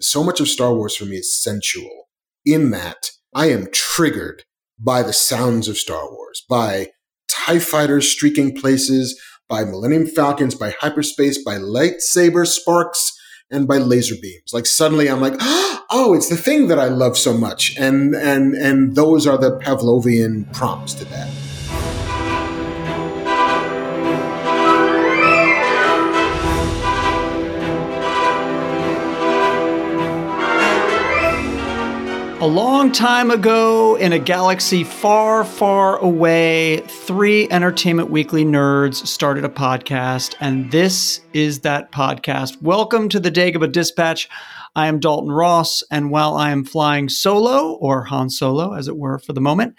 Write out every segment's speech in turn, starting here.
So much of Star Wars for me is sensual in that I am triggered by the sounds of Star Wars, by TIE fighters streaking places, by Millennium Falcons, by hyperspace, by lightsaber sparks, and by laser beams. Like suddenly I'm like, oh, it's the thing that I love so much. And and and those are the Pavlovian prompts to that. A long time ago, in a galaxy far, far away, three Entertainment Weekly nerds started a podcast, and this is that podcast. Welcome to the Dagobah Dispatch. I am Dalton Ross, and while I am flying solo, or Han Solo, as it were, for the moment,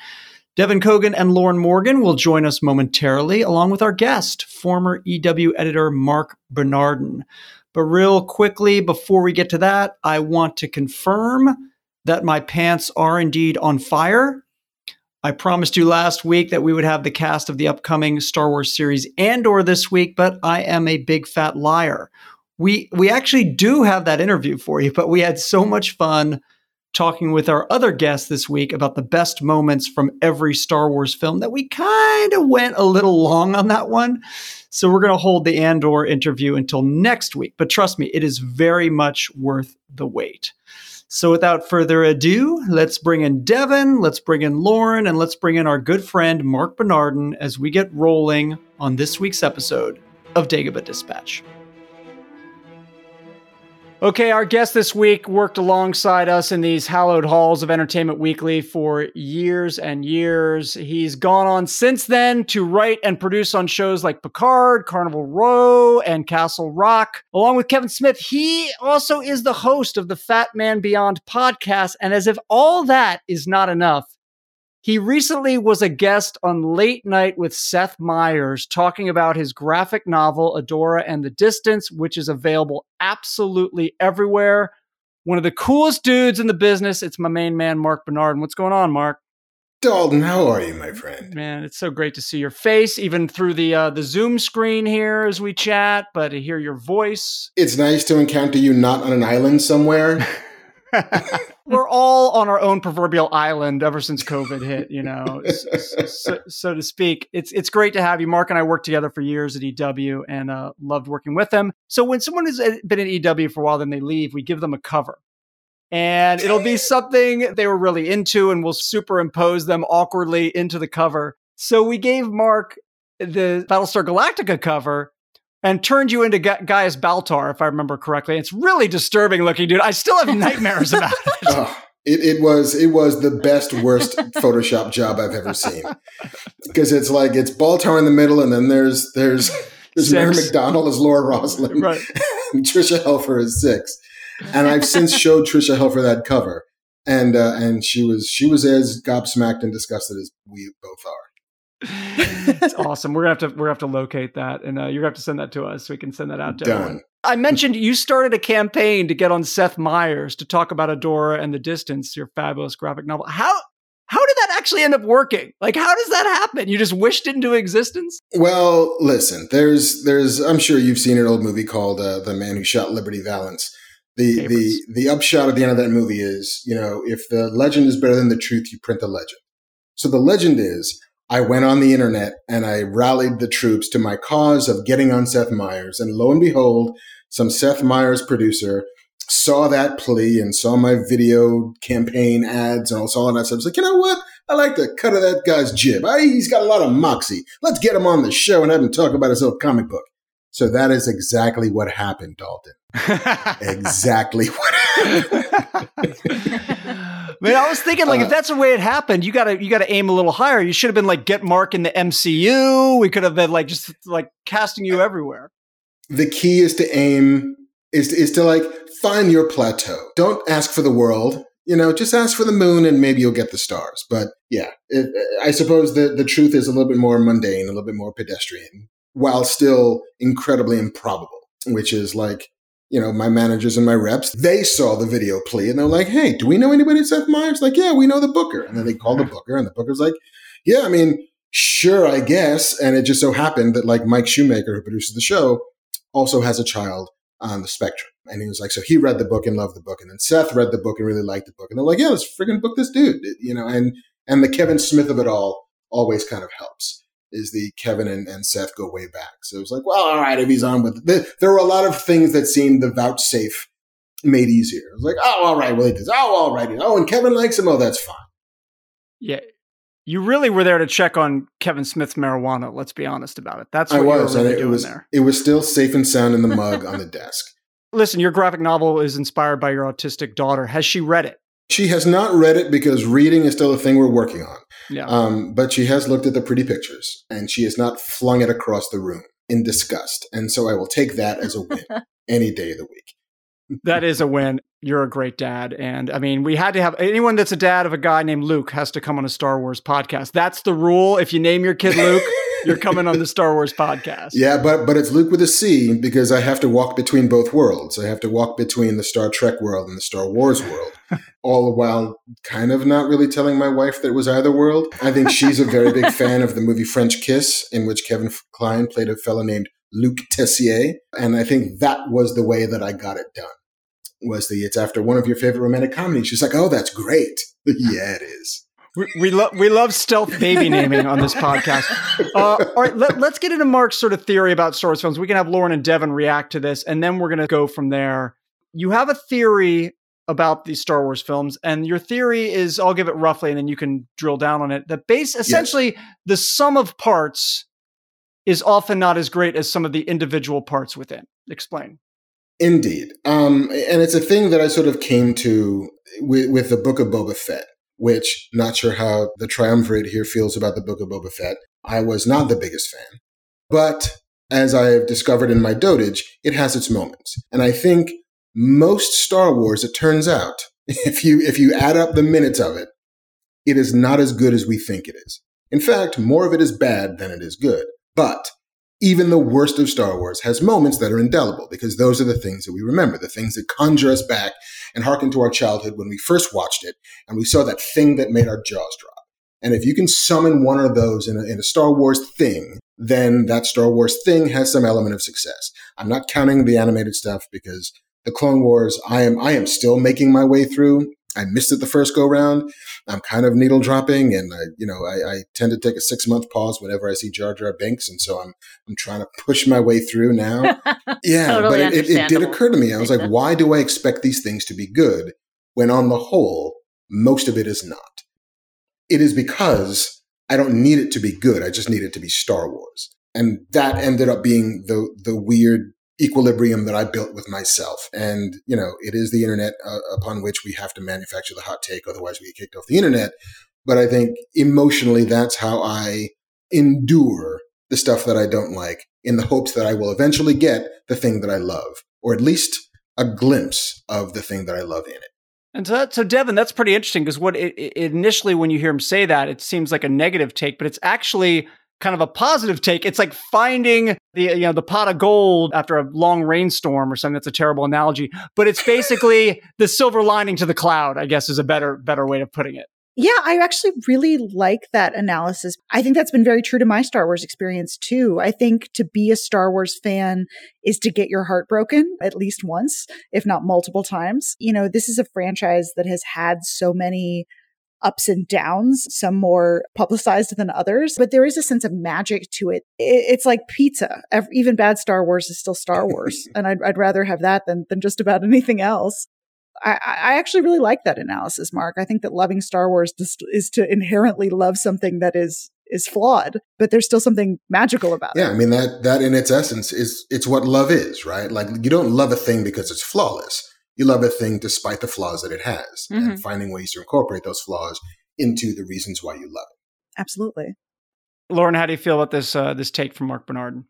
Devin Coggan and Lauren Morgan will join us momentarily, along with our guest, former EW editor Marc Bernardin. But real quickly, before we get to that, I want to confirm that my pants are indeed on fire. I promised you last week that we would have the cast of the upcoming Star Wars series Andor this week, but I am a big fat liar. We we actually do have that interview for you, but we had so much fun talking with our other guests this week about the best moments from every Star Wars film that we kind of went a little long on that one. So we're going to hold the Andor interview until next week, but trust me, it is very much worth the wait. So without further ado, let's bring in Devin, let's bring in Lauren, and let's bring in our good friend Marc Bernardin as we get rolling on this week's episode of Dagobah Dispatch. Okay, our guest this week worked alongside us in these hallowed halls of Entertainment Weekly for years and years. He's gone on since then to write and produce on shows like Picard, Carnival Row, and Castle Rock. Along with Kevin Smith, he also is the host of the Fat Man Beyond podcast. And as if all that is not enough, he recently was a guest on Late Night with Seth Meyers talking about his graphic novel, Adora and the Distance, which is available absolutely everywhere. One of the coolest dudes in the business. It's my main man, Marc And What's going on, Marc? Dalton, how are you, my friend? Man, it's so great to see your face, even through the uh, the Zoom screen here as we chat, but to hear your voice. It's nice to encounter you not on an island somewhere. We're all on our own proverbial island ever since COVID hit, you know, so, so, to speak. It's it's great to have you. Mark and I worked together for years at EW and uh, loved working with them. So when someone has uh, been at EW for a while, then they leave, we give them a cover. And it'll be something they were really into, and we'll superimpose them awkwardly into the cover. So we gave Mark the Battlestar Galactica cover and turned you into Ga- Gaius Baltar, if I remember correctly. It's really disturbing looking, dude. I still have nightmares about it. oh, it, it was it was the best worst Photoshop job I've ever seen because it's like it's Baltar in the middle, and then there's there's there's Mary McDonnell as Laura Roslin, right. and Tricia Helfer as Six, and I've since showed Tricia Helfer that cover, and uh, and she was she was as gobsmacked and disgusted as we both are it's awesome. We're gonna have to we're gonna have to locate that, and uh, you're gonna have to send that to us so we can send that out to Done. everyone. I mentioned you started a campaign to get on Seth Meyers to talk about Adora and the Distance, your fabulous graphic novel. How how did that actually end up working? Like, how does that happen? You just wished it into existence? Well, listen, there's there's I'm sure you've seen an old movie called uh, The Man Who Shot Liberty Valance. The the the upshot at the end of that movie is, you know, if the legend is better than the truth, you print the legend. So the legend is I went on the internet and I rallied the troops to my cause of getting on Seth Meyers. And lo and behold, some Seth Meyers producer saw that plea and saw my video campaign ads and all, all that stuff. I was like, you know what? I like the cut of that guy's jib. I, he's got a lot of moxie. Let's get him on the show and have him talk about his little comic book. So that is exactly what happened, Dalton. exactly what happened. Man, I was thinking like uh, if that's the way it happened, you gotta you gotta aim a little higher. You should have been like get Mark in the MCU. We could have been like just like casting you everywhere. The key is to aim is to, is to like find your plateau. Don't ask for the world. You know, just ask for the moon and maybe you'll get the stars. But yeah, it, I suppose the the truth is a little bit more mundane, a little bit more pedestrian, while still incredibly improbable. Which is like you know, my managers and my reps, they saw the video plea and they're like, hey, do we know anybody Seth Meyers? Like, yeah, we know the booker. And then they called the booker and the booker's like, yeah, I mean, sure, I guess. And it just so happened that like Mike Shoemaker, who produces the show, also has a child on the spectrum. And he was like, so he read the book and loved the book. And then Seth read the book and really liked the book. And they're like, yeah, let's friggin' book this dude, you know, and, and the Kevin Smith of it all always kind of helps is the Kevin and, and Seth go way back. So it was like, well, all right, if he's on with it. There were a lot of things that seemed the vouchsafe made easier. It was like, oh, all right, well, he does. Oh, all right. Oh, and Kevin likes him. Oh, that's fine. Yeah. You really were there to check on Kevin Smith's marijuana. Let's be honest about it. That's what I was, you were really it doing was, there. It was still safe and sound in the mug on the desk. Listen, your graphic novel is inspired by your autistic daughter. Has she read it? She has not read it because reading is still a thing we're working on. Yeah. Um, but she has looked at the pretty pictures and she has not flung it across the room in disgust. And so I will take that as a win any day of the week. that is a win. You're a great dad. And I mean, we had to have anyone that's a dad of a guy named Luke has to come on a Star Wars podcast. That's the rule. If you name your kid Luke, you're coming on the Star Wars podcast. Yeah, but but it's Luke with a C because I have to walk between both worlds. I have to walk between the Star Trek world and the Star Wars world, all the while kind of not really telling my wife that it was either world. I think she's a very big fan of the movie French Kiss, in which Kevin Kline played a fellow named Luc Tessier, and I think that was the way that I got it done. Was the it's after one of your favorite romantic comedies? She's like, oh, that's great. yeah, it is. We, we love we love stealth baby naming on this podcast. Uh, all right, let, us get into Mark's sort of theory about Star Wars films. We can have Lauren and Devin react to this, and then we're going to go from there. You have a theory about these Star Wars films, and your theory is I'll give it roughly, and then you can drill down on it. That base essentially yes. the sum of parts is often not as great as some of the individual parts within. Explain. Indeed, um, and it's a thing that I sort of came to with, with the Book of Boba Fett which not sure how the triumvirate here feels about the Book of Boba Fett. I was not the biggest fan. But as I have discovered in my dotage, it has its moments. And I think most Star Wars, it turns out, if you if you add up the minutes of it, it is not as good as we think it is. In fact, more of it is bad than it is good. But even the worst of Star Wars has moments that are indelible because those are the things that we remember, the things that conjure us back and harken to our childhood when we first watched it and we saw that thing that made our jaws drop. And if you can summon one of those in a, in a Star Wars thing, then that Star Wars thing has some element of success. I'm not counting the animated stuff because the Clone Wars, I am I am still making my way through. I missed it the first go round. I'm kind of needle dropping, and I, you know, I, I tend to take a six month pause whenever I see Jar Jar Binks, and so I'm I'm trying to push my way through now. yeah, totally but it, it, it did occur to me. I was like, why do I expect these things to be good when, on the whole, most of it is not? It is because I don't need it to be good. I just need it to be Star Wars, and that ended up being the the weird equilibrium that I built with myself. And, you know, it is the internet uh, upon which we have to manufacture the hot take. Otherwise we get kicked off the internet. But I think emotionally, that's how I endure the stuff that I don't like in the hopes that I will eventually get the thing that I love, or at least a glimpse of the thing that I love in it. And so, that, so Devin, that's pretty interesting because what it, it, initially, when you hear him say that, it seems like a negative take, but it's actually kind of a positive take. It's like finding the you know the pot of gold after a long rainstorm or something. That's a terrible analogy, but it's basically the silver lining to the cloud. I guess is a better better way of putting it. Yeah, I actually really like that analysis. I think that's been very true to my Star Wars experience too. I think to be a Star Wars fan is to get your heart broken at least once, if not multiple times. You know, this is a franchise that has had so many ups and downs, some more publicized than others, but there is a sense of magic to it. It's like pizza. Even bad Star Wars is still Star Wars. and I'd, I'd, rather have that than, than just about anything else. I, I actually really like that analysis, Mark. I think that loving Star Wars is to inherently love something that is is flawed, but there's still something magical about yeah, it. Yeah, I mean that that in its essence is it's what love is, right? Like you don't love a thing because it's flawless you love a thing despite the flaws that it has mm-hmm. and finding ways to incorporate those flaws into the reasons why you love it. Absolutely. Lauren, how do you feel about this uh, this take from Marc Bernardin?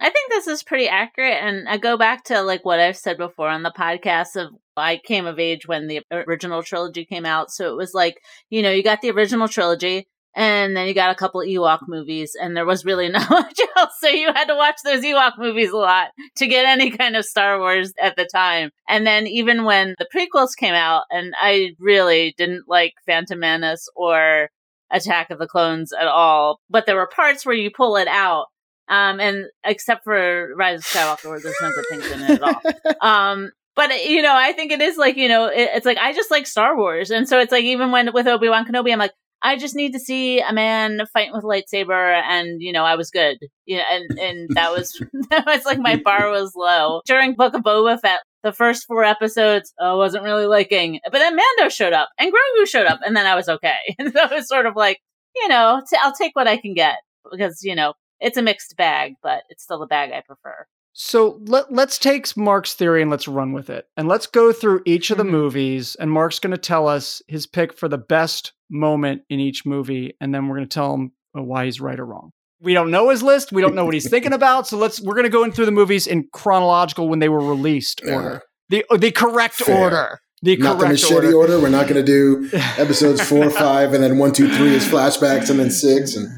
I think this is pretty accurate, and I go back to like what I've said before on the podcast of I came of age when the original trilogy came out, so it was like you know you got the original trilogy, and then you got a couple Ewok movies, and there was really not much else. So you had to watch those Ewok movies a lot to get any kind of Star Wars at the time. And then even when the prequels came out, and I really didn't like Phantom Menace or Attack of the Clones at all, but there were parts where you pull it out. Um, and except for Rise of Skywalker, where there's no good things in it at all. Um, but you know, I think it is like you know, it, it's like I just like Star Wars, and so it's like even when with Obi Wan Kenobi, I'm like, I just need to see a man fighting with a lightsaber, and you know, I was good. You know, and and that was that was like my bar was low during Book of Boba Fett. The first four episodes, I wasn't really liking, but then Mando showed up and Grogu showed up, and then I was okay. And so it was sort of like, you know, i I'll take what I can get because you know it's a mixed bag, but it's still the bag I prefer. So let, let's take Mark's theory and let's run with it. And let's go through each of the mm-hmm. movies. And Mark's going to tell us his pick for the best moment in each movie. And then we're going to tell him uh, why he's right or wrong. We don't know his list. We don't know what he's thinking about. So let's, we're going to go in through the movies in chronological when they were released order. The, uh, the correct Fair. order. The not the machete order. order. We're not going to do episodes four, five, and then one, two, three is flashbacks, and then six. And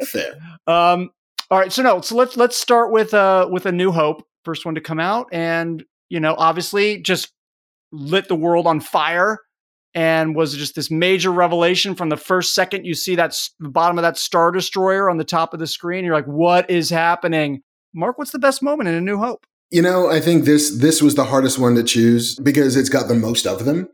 fair. Um, all right, so no, so let's let's start with uh with a New Hope, first one to come out, and you know, obviously just lit the world on fire, and was just this major revelation from the first second you see that the bottom of that star destroyer on the top of the screen. You're like, what is happening? Mark, what's the best moment in A New Hope? You know, I think this this was the hardest one to choose because it's got the most of them.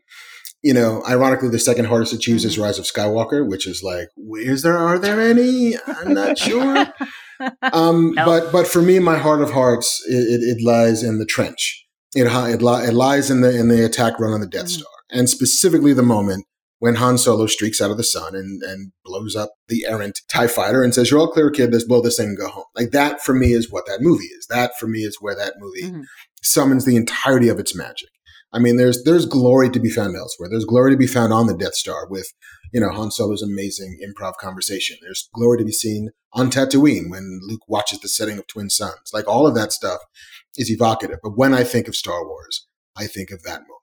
You know, ironically, the second hardest to choose is mm-hmm. Rise of Skywalker, which is like, is there are there any? I'm not sure. um, but but for me, my heart of hearts, it, it, it lies in the trench. It, it, li- it, lies in the in the attack run on the Death mm-hmm. Star, and specifically the moment when Han Solo streaks out of the sun and, and blows up the errant TIE fighter and says, You're all clear, kid, let's blow this thing and go home. Like that for me is what that movie is. That for me is where that movie mm-hmm. summons the entirety of its magic. I mean, there's there's glory to be found elsewhere. There's glory to be found on the Death Star with, you know, Han Solo's amazing improv conversation. There's glory to be seen on Tatooine when Luke watches the setting of twin suns. Like all of that stuff is evocative. But when I think of Star Wars, I think of that moment.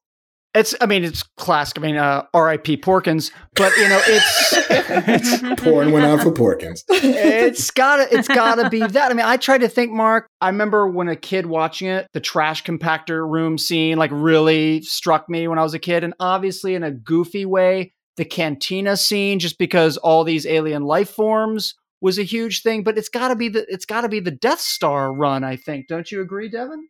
It's, I mean, it's classic. I mean, uh, R.I.P. Porkins, but you know, it's, it's porn went out for Porkins. It's gotta, it's gotta be that. I mean, I try to think, Mark. I remember when a kid watching it, the trash compactor room scene, like, really struck me when I was a kid, and obviously in a goofy way, the cantina scene, just because all these alien life forms was a huge thing. But it's gotta be the, it's gotta be the Death Star run. I think. Don't you agree, Devin?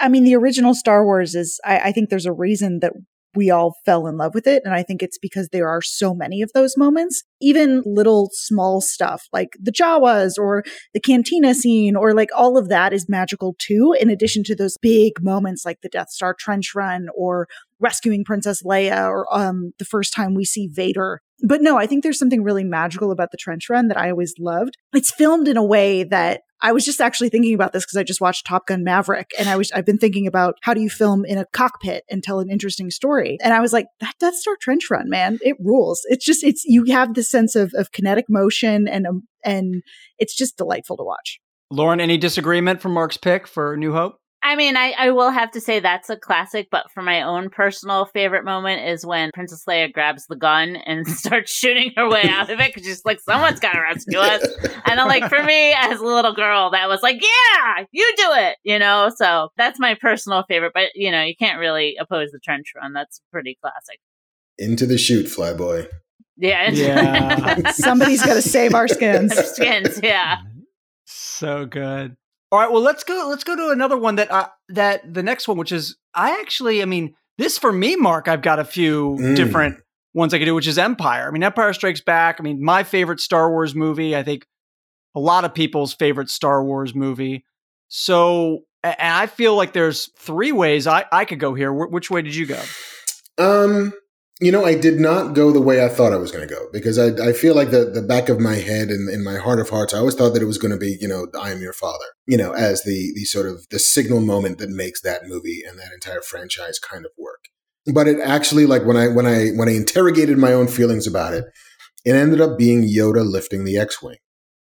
I mean, the original Star Wars is, I, I, think there's a reason that we all fell in love with it. And I think it's because there are so many of those moments, even little small stuff like the Jawas or the cantina scene or like all of that is magical too, in addition to those big moments like the Death Star trench run or rescuing Princess Leia or um, the first time we see Vader. But no, I think there's something really magical about the trench run that I always loved. It's filmed in a way that I was just actually thinking about this because I just watched Top Gun Maverick and I was I've been thinking about how do you film in a cockpit and tell an interesting story. And I was like, that Death Star trench run, man, it rules. It's just it's you have the sense of of kinetic motion and um, and it's just delightful to watch. Lauren, any disagreement from Mark's pick for New Hope? I mean, I, I will have to say that's a classic, but for my own personal favorite moment is when Princess Leia grabs the gun and starts shooting her way out of it because she's like, someone's got to rescue us. And I'm like, for me as a little girl, that was like, yeah, you do it, you know? So that's my personal favorite, but you know, you can't really oppose the trench run. That's pretty classic. Into the chute, flyboy. Yeah. yeah. Somebody's got to save our skins. Our skins, yeah. So good. All right, well let's go. Let's go to another one that uh, that the next one, which is I actually, I mean, this for me, Mark, I've got a few mm. different ones I could do, which is Empire. I mean, Empire Strikes Back. I mean, my favorite Star Wars movie. I think a lot of people's favorite Star Wars movie. So, and I feel like there's three ways I I could go here. Wh- which way did you go? Um, you know, I did not go the way I thought I was going to go because I, I feel like the, the back of my head and in my heart of hearts, I always thought that it was going to be, you know, I am your father, you know, as the, the sort of the signal moment that makes that movie and that entire franchise kind of work. But it actually, like when I, when I, when I interrogated my own feelings about it, it ended up being Yoda lifting the X-Wing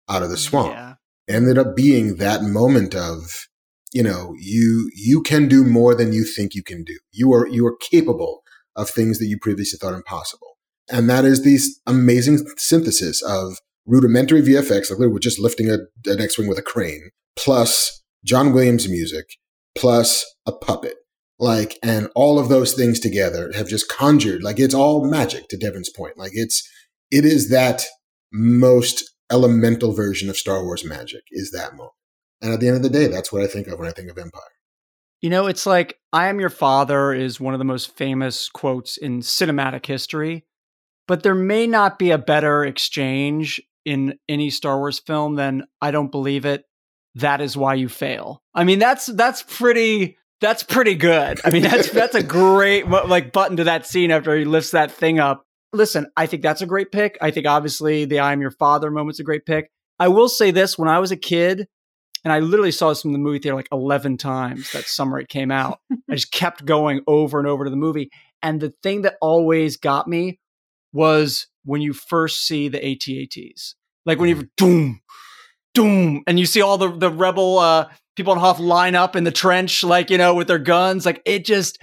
out of the swamp. Yeah. Ended up being that moment of, you know, you, you can do more than you think you can do. You are, you are capable of things that you previously thought impossible. And that is this amazing synthesis of rudimentary VFX, like we're just lifting a, an X-Wing with a crane, plus John Williams music, plus a puppet. Like, and all of those things together have just conjured, like it's all magic to Devin's point. Like it's, it is that most elemental version of Star Wars magic is that moment. And at the end of the day, that's what I think of when I think of Empire. You know, it's like I am your father is one of the most famous quotes in cinematic history, but there may not be a better exchange in any Star Wars film than I don't believe it. That is why you fail. I mean, that's that's pretty that's pretty good. I mean, that's that's a great like button to that scene after he lifts that thing up. Listen, I think that's a great pick. I think obviously the I am your father moment's a great pick. I will say this: when I was a kid, and I literally saw this in the movie theater like 11 times that summer it came out. I just kept going over and over to the movie. And the thing that always got me was when you first see the ATATs. Like when you mm-hmm. doom, doom, and you see all the, the rebel uh, people on Hoth line up in the trench, like, you know, with their guns. Like it just,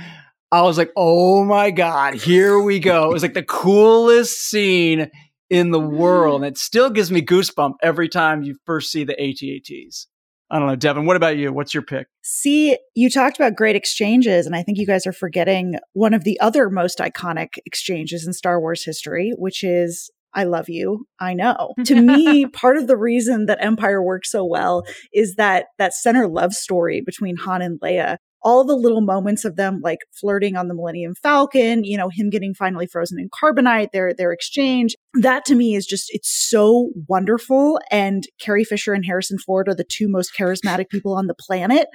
I was like, oh my God, here we go. It was like the coolest scene in the world. And it still gives me goosebump every time you first see the ATATs. I don't know, Devin, what about you? What's your pick? See, you talked about great exchanges, and I think you guys are forgetting one of the other most iconic exchanges in Star Wars history, which is I love you. I know. to me, part of the reason that Empire works so well is that that center love story between Han and Leia all the little moments of them like flirting on the Millennium Falcon, you know, him getting finally frozen in carbonite, their their exchange. That to me is just it's so wonderful. And Carrie Fisher and Harrison Ford are the two most charismatic people on the planet.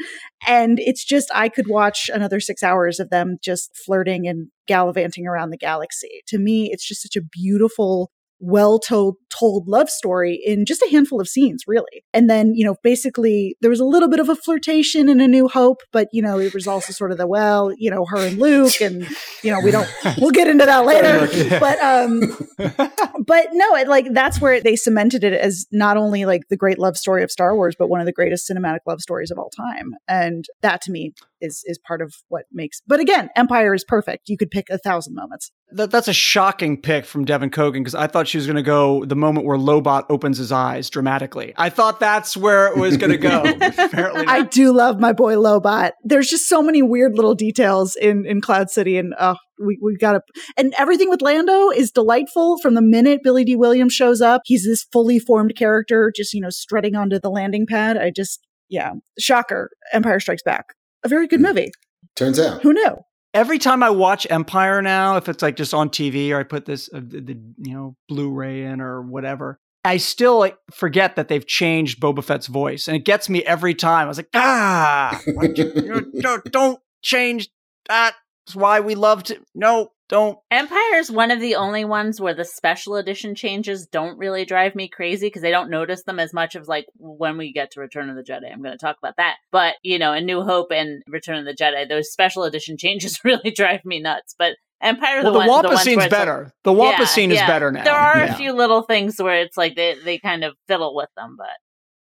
And it's just I could watch another six hours of them just flirting and gallivanting around the galaxy. To me, it's just such a beautiful well told told love story in just a handful of scenes really. And then you know basically there was a little bit of a flirtation in a new hope but you know it was also sort of the well you know her and luke and you know we don't we'll get into that later. But um but no it like that's where they cemented it as not only like the great love story of star wars but one of the greatest cinematic love stories of all time. And that to me is is part of what makes. But again, Empire is perfect. You could pick a thousand moments. That, that's a shocking pick from Devin Coggan because I thought she was going to go the moment where Lobot opens his eyes dramatically. I thought that's where it was going to go. Apparently, I do love my boy Lobot. There's just so many weird little details in in Cloud City, and uh, we we got to. And everything with Lando is delightful from the minute Billy Dee Williams shows up. He's this fully formed character, just you know strutting onto the landing pad. I just yeah, shocker. Empire Strikes Back a very good hmm. movie. Turns out. Who knew? Every time I watch Empire now, if it's like just on TV or I put this uh, the, the, you know Blu-ray in or whatever, I still like, forget that they've changed Boba Fett's voice, and it gets me every time. I was like, ah, you, don't, don't change that. That's why we loved it. No, don't. Empire is one of the only ones where the special edition changes don't really drive me crazy because I don't notice them as much as like when we get to Return of the Jedi. I'm going to talk about that. But, you know, in New Hope and Return of the Jedi, those special edition changes really drive me nuts. But Empire, well, the, the Wampa the scene's better. Like, the Wampa yeah, scene is yeah. better now. There are yeah. a few little things where it's like they, they kind of fiddle with them, but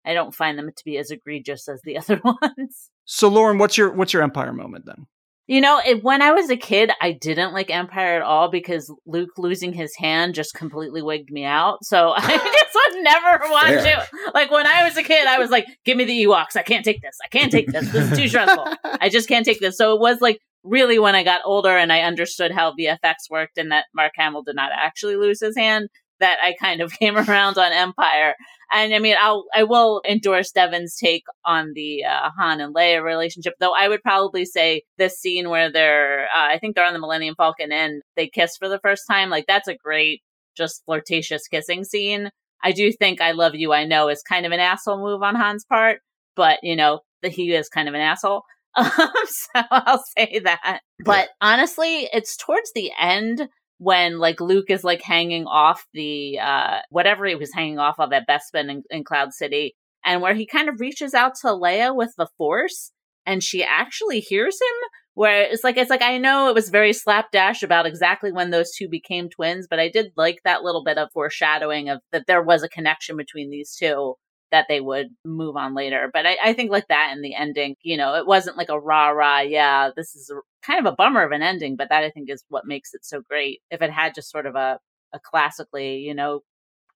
I don't find them to be as egregious as the other ones. So, Lauren, what's your what's your Empire moment then? You know, it, when I was a kid, I didn't like Empire at all because Luke losing his hand just completely wigged me out. So I just would never watch Fair. it. Like when I was a kid, I was like, "Give me the Ewoks! I can't take this! I can't take this! This is too stressful! I just can't take this." So it was like really when I got older and I understood how VFX worked and that Mark Hamill did not actually lose his hand that I kind of came around on Empire. And I mean, I'll I will endorse Devin's take on the uh, Han and Leia relationship, though. I would probably say this scene where they're, uh, I think they're on the Millennium Falcon and they kiss for the first time, like that's a great, just flirtatious kissing scene. I do think "I love you, I know" is kind of an asshole move on Han's part, but you know that he is kind of an asshole. Um, so I'll say that. But honestly, it's towards the end when like Luke is like hanging off the uh whatever he was hanging off of at Bespin in, in Cloud City, and where he kind of reaches out to Leia with the Force, and she actually hears him. Where it's like it's like I know it was very slapdash about exactly when those two became twins, but I did like that little bit of foreshadowing of that there was a connection between these two that they would move on later. But I, I, think like that in the ending, you know, it wasn't like a rah rah, yeah, this is a, kind of a bummer of an ending, but that I think is what makes it so great. If it had just sort of a, a classically, you know,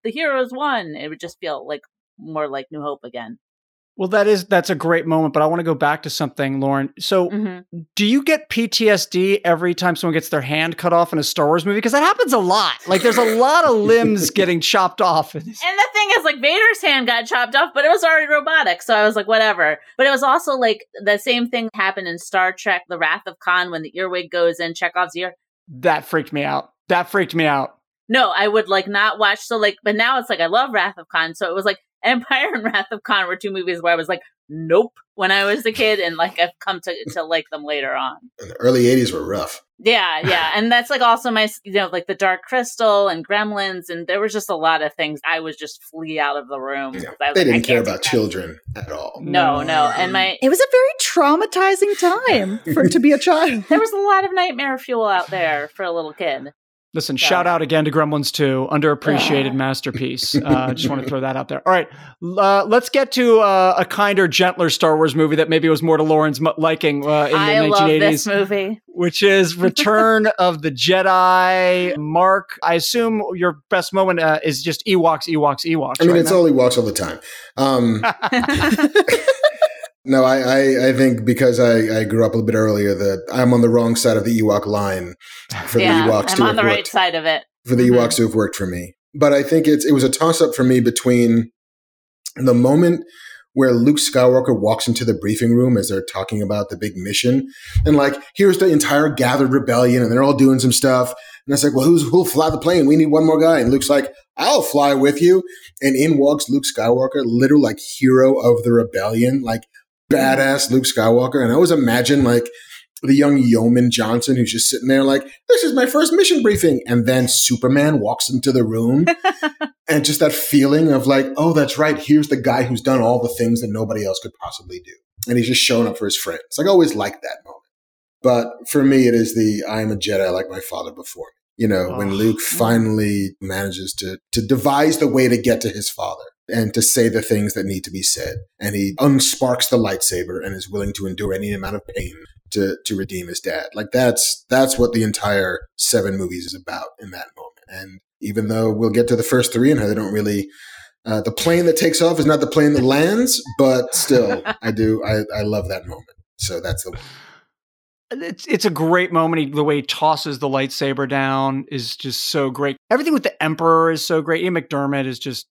the heroes won, it would just feel like more like New Hope again. Well, that is that's a great moment, but I want to go back to something, Lauren. So, mm-hmm. do you get PTSD every time someone gets their hand cut off in a Star Wars movie? Because that happens a lot. Like, there's a lot of limbs getting chopped off. And the thing is, like, Vader's hand got chopped off, but it was already robotic, so I was like, whatever. But it was also like the same thing happened in Star Trek: The Wrath of Khan when the earwig goes in Chekov's ear. That freaked me out. That freaked me out. No, I would like not watch. So like, but now it's like I love Wrath of Khan. So it was like Empire and Wrath of Khan were two movies where I was like, nope, when I was a kid, and like I've come to to like them later on. And the early '80s were rough. Yeah, yeah, and that's like also my you know like the Dark Crystal and Gremlins, and there was just a lot of things I was just flee out of the room. Yeah. they like, didn't care about children at all. No, no, and my it was a very traumatizing time for to be a child. there was a lot of nightmare fuel out there for a little kid. Listen, so. shout out again to Gremlins 2, underappreciated masterpiece. Uh, I uh, just want to throw that out there. All right, uh, let's get to uh, a kinder, gentler Star Wars movie that maybe was more to Lauren's liking uh, in I the 1980s. love this movie. Which is Return of the Jedi. Mark, I assume your best moment uh, is just Ewoks, Ewoks, Ewoks. I mean, right it's now? all Ewoks all the time. Um, No, I, I, I, think because I, I grew up a little bit earlier that I'm on the wrong side of the Ewok line for yeah, the Ewoks I'm to on the right side of it. For the mm-hmm. Ewoks to have worked for me. But I think it's it was a toss up for me between the moment where Luke Skywalker walks into the briefing room as they're talking about the big mission and like here's the entire gathered rebellion and they're all doing some stuff and it's like well who's who'll fly the plane we need one more guy and Luke's like I'll fly with you and in walks Luke Skywalker literal like hero of the rebellion like badass Luke Skywalker. And I always imagine like the young yeoman Johnson who's just sitting there like, this is my first mission briefing. And then Superman walks into the room and just that feeling of like, oh, that's right. Here's the guy who's done all the things that nobody else could possibly do. And he's just showing up for his friends. Like I always like that moment. But for me, it is the I am a Jedi like my father before. You know, oh. when Luke finally manages to to devise the way to get to his father and to say the things that need to be said. And he unsparks the lightsaber and is willing to endure any amount of pain to, to redeem his dad. Like that's, that's what the entire seven movies is about in that moment. And even though we'll get to the first three and how they don't really, uh, the plane that takes off is not the plane that lands, but still, I do, I, I love that moment. So that's the. It's it's a great moment. He, the way he tosses the lightsaber down is just so great. Everything with the Emperor is so great. Ian McDiarmid is just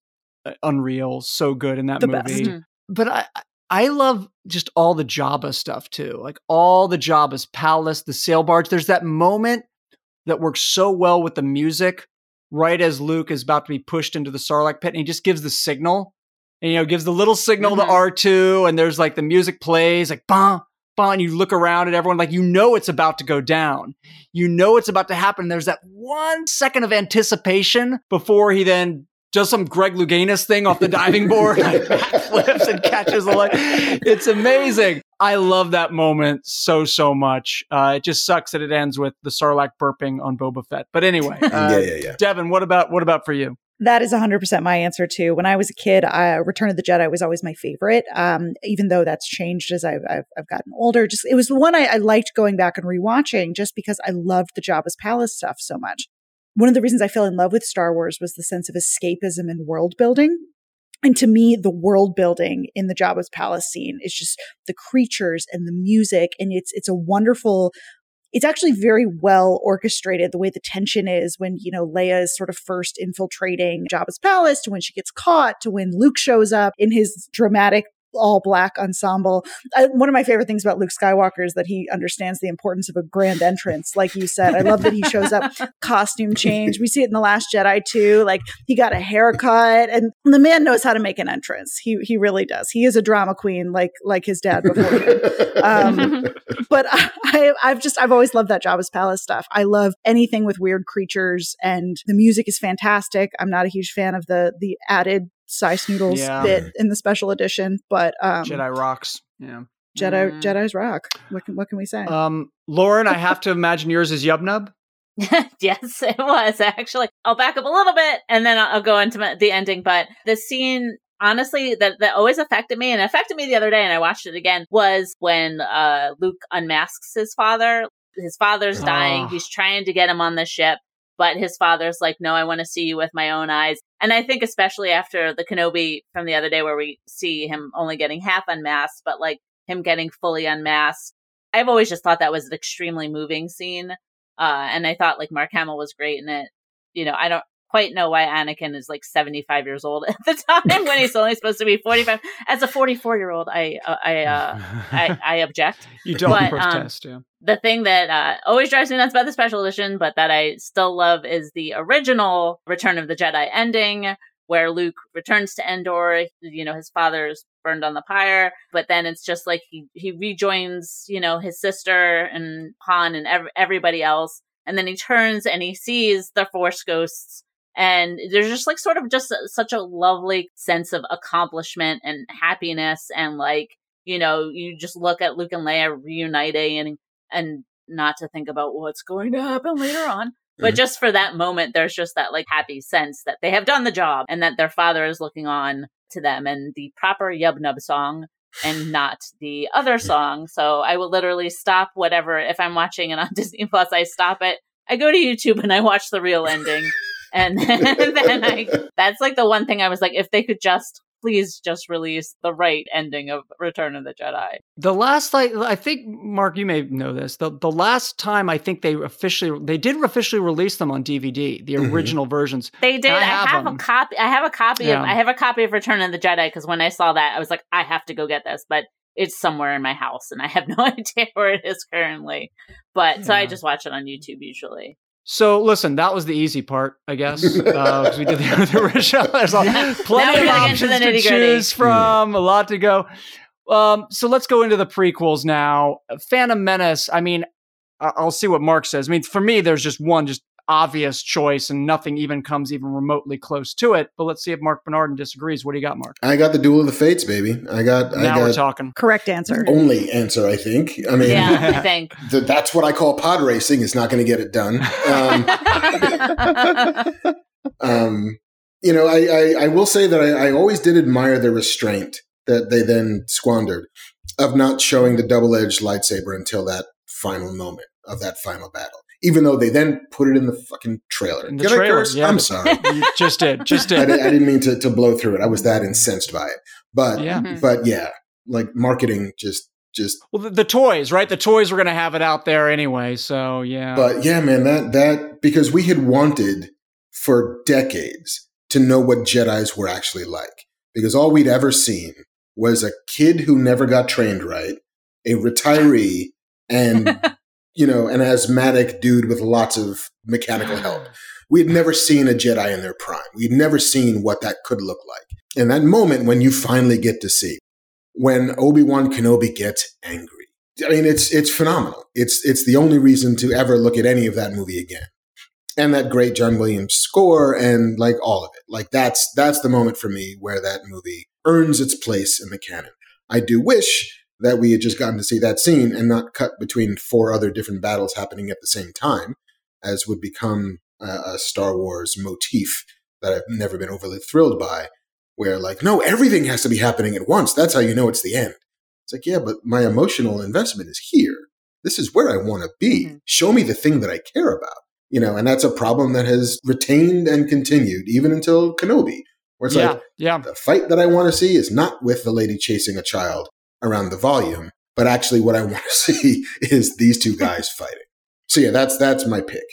unreal, so good in that the movie. Best. But I I love just all the Jabba stuff too. Like all the Jabba's palace, the sail barge. There's that moment that works so well with the music right as Luke is about to be pushed into the Sarlacc pit and he just gives the signal. And you know, gives the little signal mm-hmm. to R2 and there's like the music plays like bah bah and you look around at everyone like you know it's about to go down. You know it's about to happen. There's that one second of anticipation before he then does some Greg Louganis thing off the diving board, like flips and catches the light. It's amazing. I love that moment so so much. Uh, it just sucks that it ends with the Sarlacc burping on Boba Fett. But anyway, uh, yeah, yeah, yeah. Devin, what about what about for you? That is 100% my answer too. When I was a kid, uh, Return of the Jedi was always my favorite. Um, even though that's changed as I've, I've, I've, gotten older, just it was the one I, I liked going back and rewatching just because I loved the Jabba's palace stuff so much one of the reasons I fell in love with Star Wars was the sense of escapism and world building. And to me, the world building in the Jabba's palace scene is just the creatures and the music. And it's, it's a wonderful, it's actually very well orchestrated the way the tension is when, you know, Leia is sort of first infiltrating Jabba's palace to when she gets caught to when Luke shows up in his dramatic all black ensemble. I, one of my favorite things about Luke Skywalker is that he understands the importance of a grand entrance. Like you said, I love that he shows up costume change. We see it in the Last Jedi too. Like he got a haircut, and the man knows how to make an entrance. He he really does. He is a drama queen, like like his dad before him. Um, but I, I've just I've always loved that Jabba's palace stuff. I love anything with weird creatures, and the music is fantastic. I'm not a huge fan of the the added Sy Snootles yeah. bit in the special edition, but um, Jedi rocks. Yeah. Jedi mm. Jedi's rock. What can what can we say? Um, Lauren, I have to imagine yours is Yub Nub. yes, it was actually. I'll back up a little bit and then I'll, I'll go into my, the ending. But the scene, honestly, that that always affected me and affected me the other day, and I watched it again. Was when uh, Luke unmasks his father. His father's dying. Oh. He's trying to get him on the ship, but his father's like, no, I want to see you with my own eyes. And I think especially after the Kenobi from the other day where we see him only getting half unmasked, but like him getting fully unmasked. I've always just thought that was an extremely moving scene. Uh, and I thought like Mark Hamill was great in it. You know, I don't quite know why Anakin is like 75 years old at the time when he's only supposed to be 45. As a 44 year old, I, uh, I, uh, I, I, object. You don't but, protest, um, yeah. The thing that uh, always drives me nuts about the special edition, but that I still love is the original Return of the Jedi ending where Luke returns to Endor. You know, his father's burned on the pyre, but then it's just like he, he rejoins, you know, his sister and Han and ev- everybody else. And then he turns and he sees the Force ghosts. And there's just like sort of just a, such a lovely sense of accomplishment and happiness. And like, you know, you just look at Luke and Leia reuniting and, and not to think about what's going to happen later on. But mm-hmm. just for that moment, there's just that like happy sense that they have done the job and that their father is looking on to them and the proper Yub Nub song and not the other song. So I will literally stop whatever. If I'm watching it on Disney Plus, I stop it. I go to YouTube and I watch the real ending. And then, then I, that's like the one thing I was like, if they could just please just release the right ending of Return of the Jedi. The last, like, I think, Mark, you may know this. The the last time I think they officially they did officially release them on DVD, the mm-hmm. original versions. They did. I have, I have a copy. I have a copy yeah. of. I have a copy of Return of the Jedi because when I saw that, I was like, I have to go get this, but. It's somewhere in my house, and I have no idea where it is currently. But yeah. so I just watch it on YouTube usually. So listen, that was the easy part, I guess, uh, we did the, the original. There's plenty of options to choose from, a lot to go. Um, so let's go into the prequels now. Phantom Menace. I mean, I'll see what Mark says. I mean, for me, there's just one just obvious choice, and nothing even comes even remotely close to it. But let's see if Marc Bernardin disagrees. What do you got, Mark? I got the Duel of the Fates, baby. I got. Now I got we're talking. Correct answer. Only answer, I think. I mean, yeah, I think th- that's what I call pod racing. It's not going to get it done. Um, um, you know, I, I, I, will say that I, I always did admire the restraint that they then squandered of not showing the double edged lightsaber until that final moment of that final battle even though they then put it in the fucking trailer. In the trailer, yeah. I'm sorry. you just did, just did. I, I, didn't mean to, to blow through it. I was that incensed by it. But yeah, mm-hmm. but yeah, like marketing just just well the, the toys right the toys were going to have it out there anyway so yeah but yeah man that that because we had wanted for decades to know what jedis were actually like because all we'd ever seen was a kid who never got trained right a retiree and you know, an asthmatic dude with lots of mechanical help. We had never seen a Jedi in their prime. We'd never seen what that could look like. And that moment when you finally get to see, when Obi-Wan Kenobi gets angry. I mean, it's, it's phenomenal. It's, it's the only reason to ever look at any of that movie again. And that great John Williams score and like all of it. Like that's, that's the moment for me where that movie earns its place in the canon. I do wish that we had just gotten to see that scene and not cut between four other different battles happening at the same time, as would become a, a Star Wars motif that I've never been overly thrilled by, where like, no, everything has to be happening at once. That's how you know it's the end. It's like, yeah, but my emotional investment is here. This is where I want to be. Mm-hmm. Show me the thing that I care about. You know, and that's a problem that has retained and continued even until Kenobi, where it's yeah, like, yeah. the fight that I want to see is not with the lady chasing a child around the volume. But actually, what I want to see is these two guys fighting. So yeah, that's that's my pick.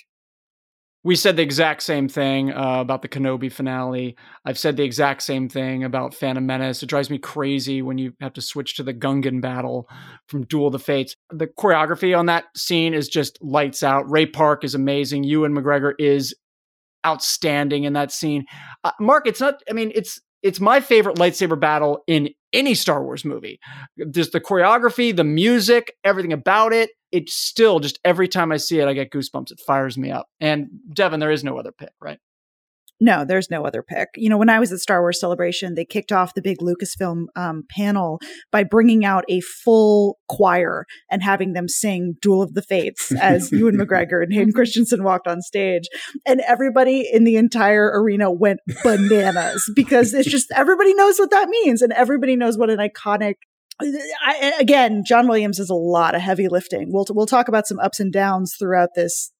We said the exact same thing uh, about the Kenobi finale. I've said the exact same thing about Phantom Menace. It drives me crazy when you have to switch to the Gungan battle from Duel of the Fates. The choreography on that scene is just lights out. Ray Park is amazing. Ewan McGregor is outstanding in that scene. Uh, Mark, it's not. I mean, it's it's my favorite lightsaber battle in any Star Wars movie. Just the choreography, the music, everything about it. It's still just every time I see it, I get goosebumps. It fires me up. And Devin, there is no other pick, right? No, there's no other pick. You know, when I was at Star Wars Celebration, they kicked off the big Lucasfilm um, panel by bringing out a full choir and having them sing Duel of the Fates as Ewan McGregor and Hayden Christensen walked on stage. And everybody in the entire arena went bananas because it's just everybody knows what that means and everybody knows what an iconic I, again, John Williams is a lot of heavy lifting. We'll we'll talk about some ups and downs throughout this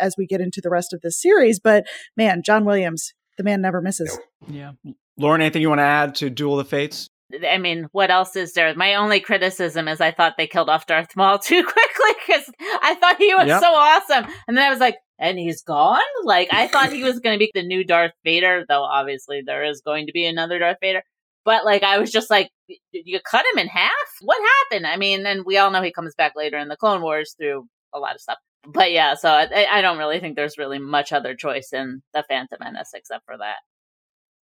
as we get into the rest of this series. But man, John Williams, the man never misses. Yeah. Lauren, anything you want to add to Duel of the Fates? I mean, what else is there? My only criticism is I thought they killed off Darth Maul too quickly because I thought he was yep. so awesome. And then I was like, and he's gone? Like, I thought he was going to be the new Darth Vader, though obviously there is going to be another Darth Vader. But like, I was just like, you cut him in half? What happened? I mean, and we all know he comes back later in the Clone Wars through a lot of stuff. But yeah, so I, I don't really think there's really much other choice in the Phantom Menace except for that.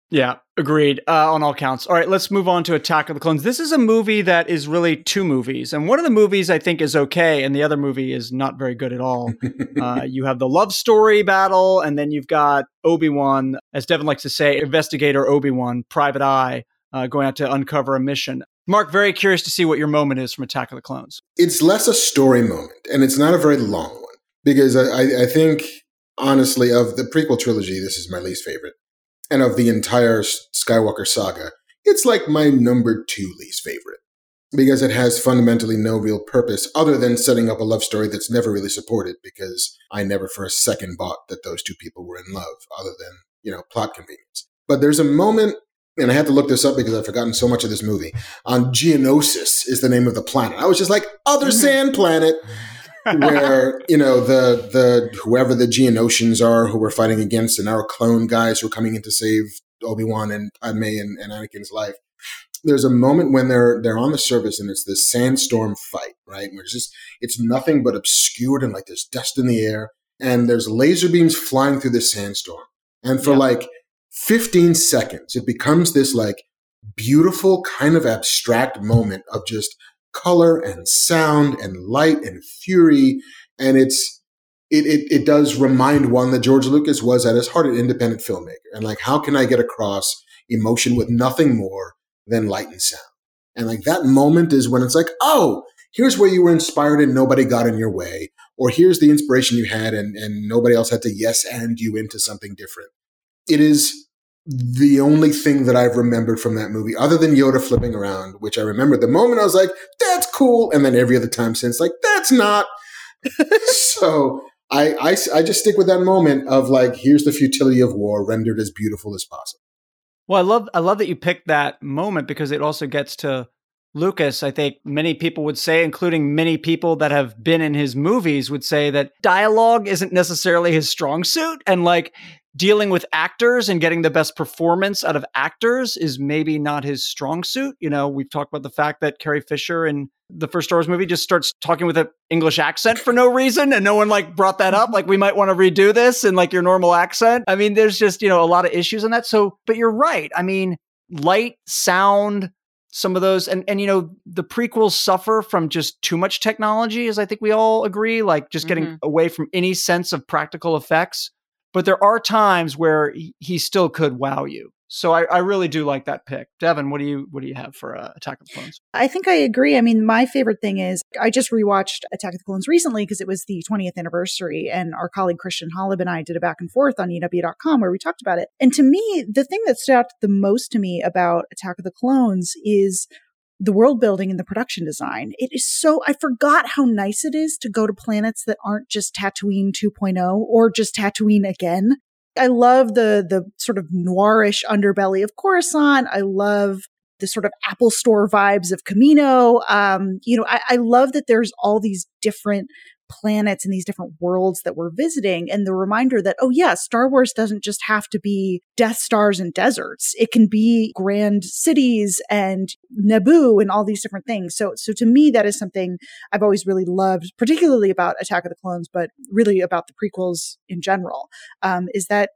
Yeah, agreed uh, on all counts. All right, let's move on to Attack of the Clones. This is a movie that is really two movies, and one of the movies I think is okay, and the other movie is not very good at all. uh, you have the love story battle, and then you've got Obi Wan, as Devin likes to say, investigator Obi Wan, Private Eye, uh, going out to uncover a mission. Mark, very curious to see what your moment is from Attack of the Clones. It's less a story moment, and it's not a very long one because I, I think honestly of the prequel trilogy, this is my least favorite and of the entire Skywalker saga, it's like my number two least favorite because it has fundamentally no real purpose other than setting up a love story that's never really supported because I never for a second bought that those two people were in love other than, you know, plot convenience. But there's a moment, and I had to look this up because I've forgotten so much of this movie, on Geonosis is the name of the planet. I was just like, other mm-hmm. sand planet where you know the the whoever the Geonosians are who we're fighting against and our clone guys who are coming in to save Obi Wan and Padme and, and Anakin's life. There's a moment when they're they're on the surface and it's this sandstorm fight, right? Where it's just it's nothing but obscured and like there's dust in the air and there's laser beams flying through this sandstorm. And for yeah. like 15 seconds, it becomes this like beautiful kind of abstract moment of just color and sound and light and fury. And it's, it, it, it does remind one that George Lucas was at his heart an independent filmmaker. And like, how can I get across emotion with nothing more than light and sound? And like that moment is when it's like, oh, here's where you were inspired and nobody got in your way. Or here's the inspiration you had and, and nobody else had to yes and you into something different. It is the only thing that I've remembered from that movie, other than Yoda flipping around, which I remember the moment I was like, that's cool. And then every other time since, like, that's not. so I, I, I just stick with that moment of like, here's the futility of war rendered as beautiful as possible. Well, I love I love that you picked that moment because it also gets to Lucas. I think many people would say, including many people that have been in his movies, would say that dialogue isn't necessarily his strong suit. And like dealing with actors and getting the best performance out of actors is maybe not his strong suit. You know, we've talked about the fact that Carrie Fisher in the first Star Wars movie just starts talking with an English accent for no reason, and no one like brought that up. Like, we might want to redo this in like your normal accent. I mean, there's just, you know, a lot of issues in that. So, but you're right. I mean, light, sound, some of those and and you know the prequels suffer from just too much technology as i think we all agree like just getting mm-hmm. away from any sense of practical effects but there are times where he still could wow you. So I, I, really do like that pick. Devin, what do you what do you have for uh, Attack of the Clones? I think I agree. I mean, my favorite thing is I just rewatched Attack of the Clones recently because it was the 20th anniversary, and our colleague Christian Holub and I did a back and forth on EW.com where we talked about it. And to me, the thing that stood out the most to me about Attack of the Clones is the world building and the production design. It is so, I forgot how nice it is to go to planets that aren't just Tatooine 2.0 or just Tatooine again. I love the, the sort of noirish underbelly of Coruscant. I love the sort of Apple store vibes of Kamino. Um, you know, I, I love that there's all these different planets and these different worlds that we're visiting and the reminder that oh yeah star wars doesn't just have to be death stars and deserts. It can be grand cities and naboo and all these different things. So so to me that is something i've always really loved particularly about attack of the clones but really about the prequels in general um, is that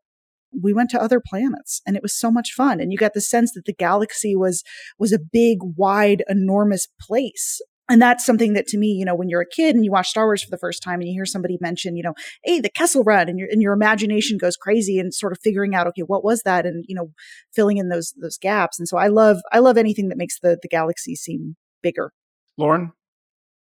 we went to other planets and it was so much fun. And you got the sense that the galaxy was was a big wide enormous place and that's something that to me, you know, when you're a kid and you watch Star Wars for the first time and you hear somebody mention, you know, hey, the Kessel Run, and your and your imagination goes crazy and sort of figuring out, okay, what was that, and you know, filling in those those gaps. And so I love I love anything that makes the the galaxy seem bigger. Lauren,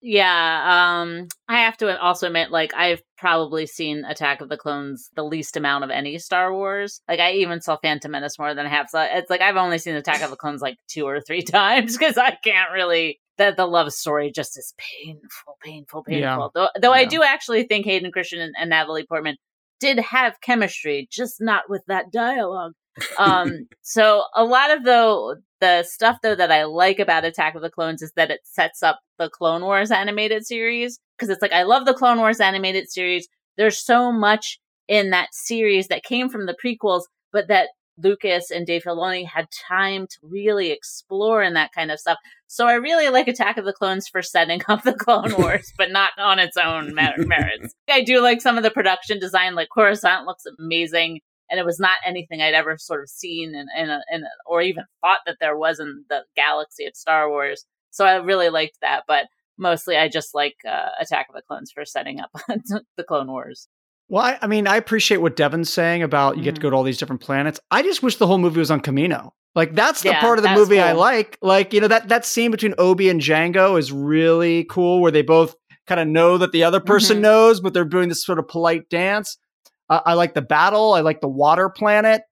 yeah, um, I have to also admit, like, I've probably seen Attack of the Clones the least amount of any Star Wars. Like, I even saw Phantom Menace more than I have. So it's like I've only seen Attack of the Clones like two or three times because I can't really that the love story just is painful, painful, painful. Yeah. Though, though I do actually think Hayden Christensen and, and Natalie Portman did have chemistry, just not with that dialogue. Um, so a lot of the the stuff though that I like about Attack of the Clones is that it sets up the Clone Wars animated series because it's like I love the Clone Wars animated series. There's so much in that series that came from the prequels, but that Lucas and Dave Filoni had time to really explore in that kind of stuff. So I really like Attack of the Clones for setting up the Clone Wars, but not on its own mer- merits. I do like some of the production design, like Coruscant looks amazing, and it was not anything I'd ever sort of seen in, in, a, in a, or even thought that there was in the galaxy of Star Wars. So I really liked that, but mostly I just like uh, Attack of the Clones for setting up the Clone Wars. Well, I, I mean, I appreciate what Devin's saying about you get to go to all these different planets. I just wish the whole movie was on Kamino. Like that's the Yeah, part of the that's movie I like. Like you know that that scene between Obi and Django is really cool, where they both kind of know that the other person Mhm. knows, but they're doing this sort of polite dance. I I like the battle. I like the water planet,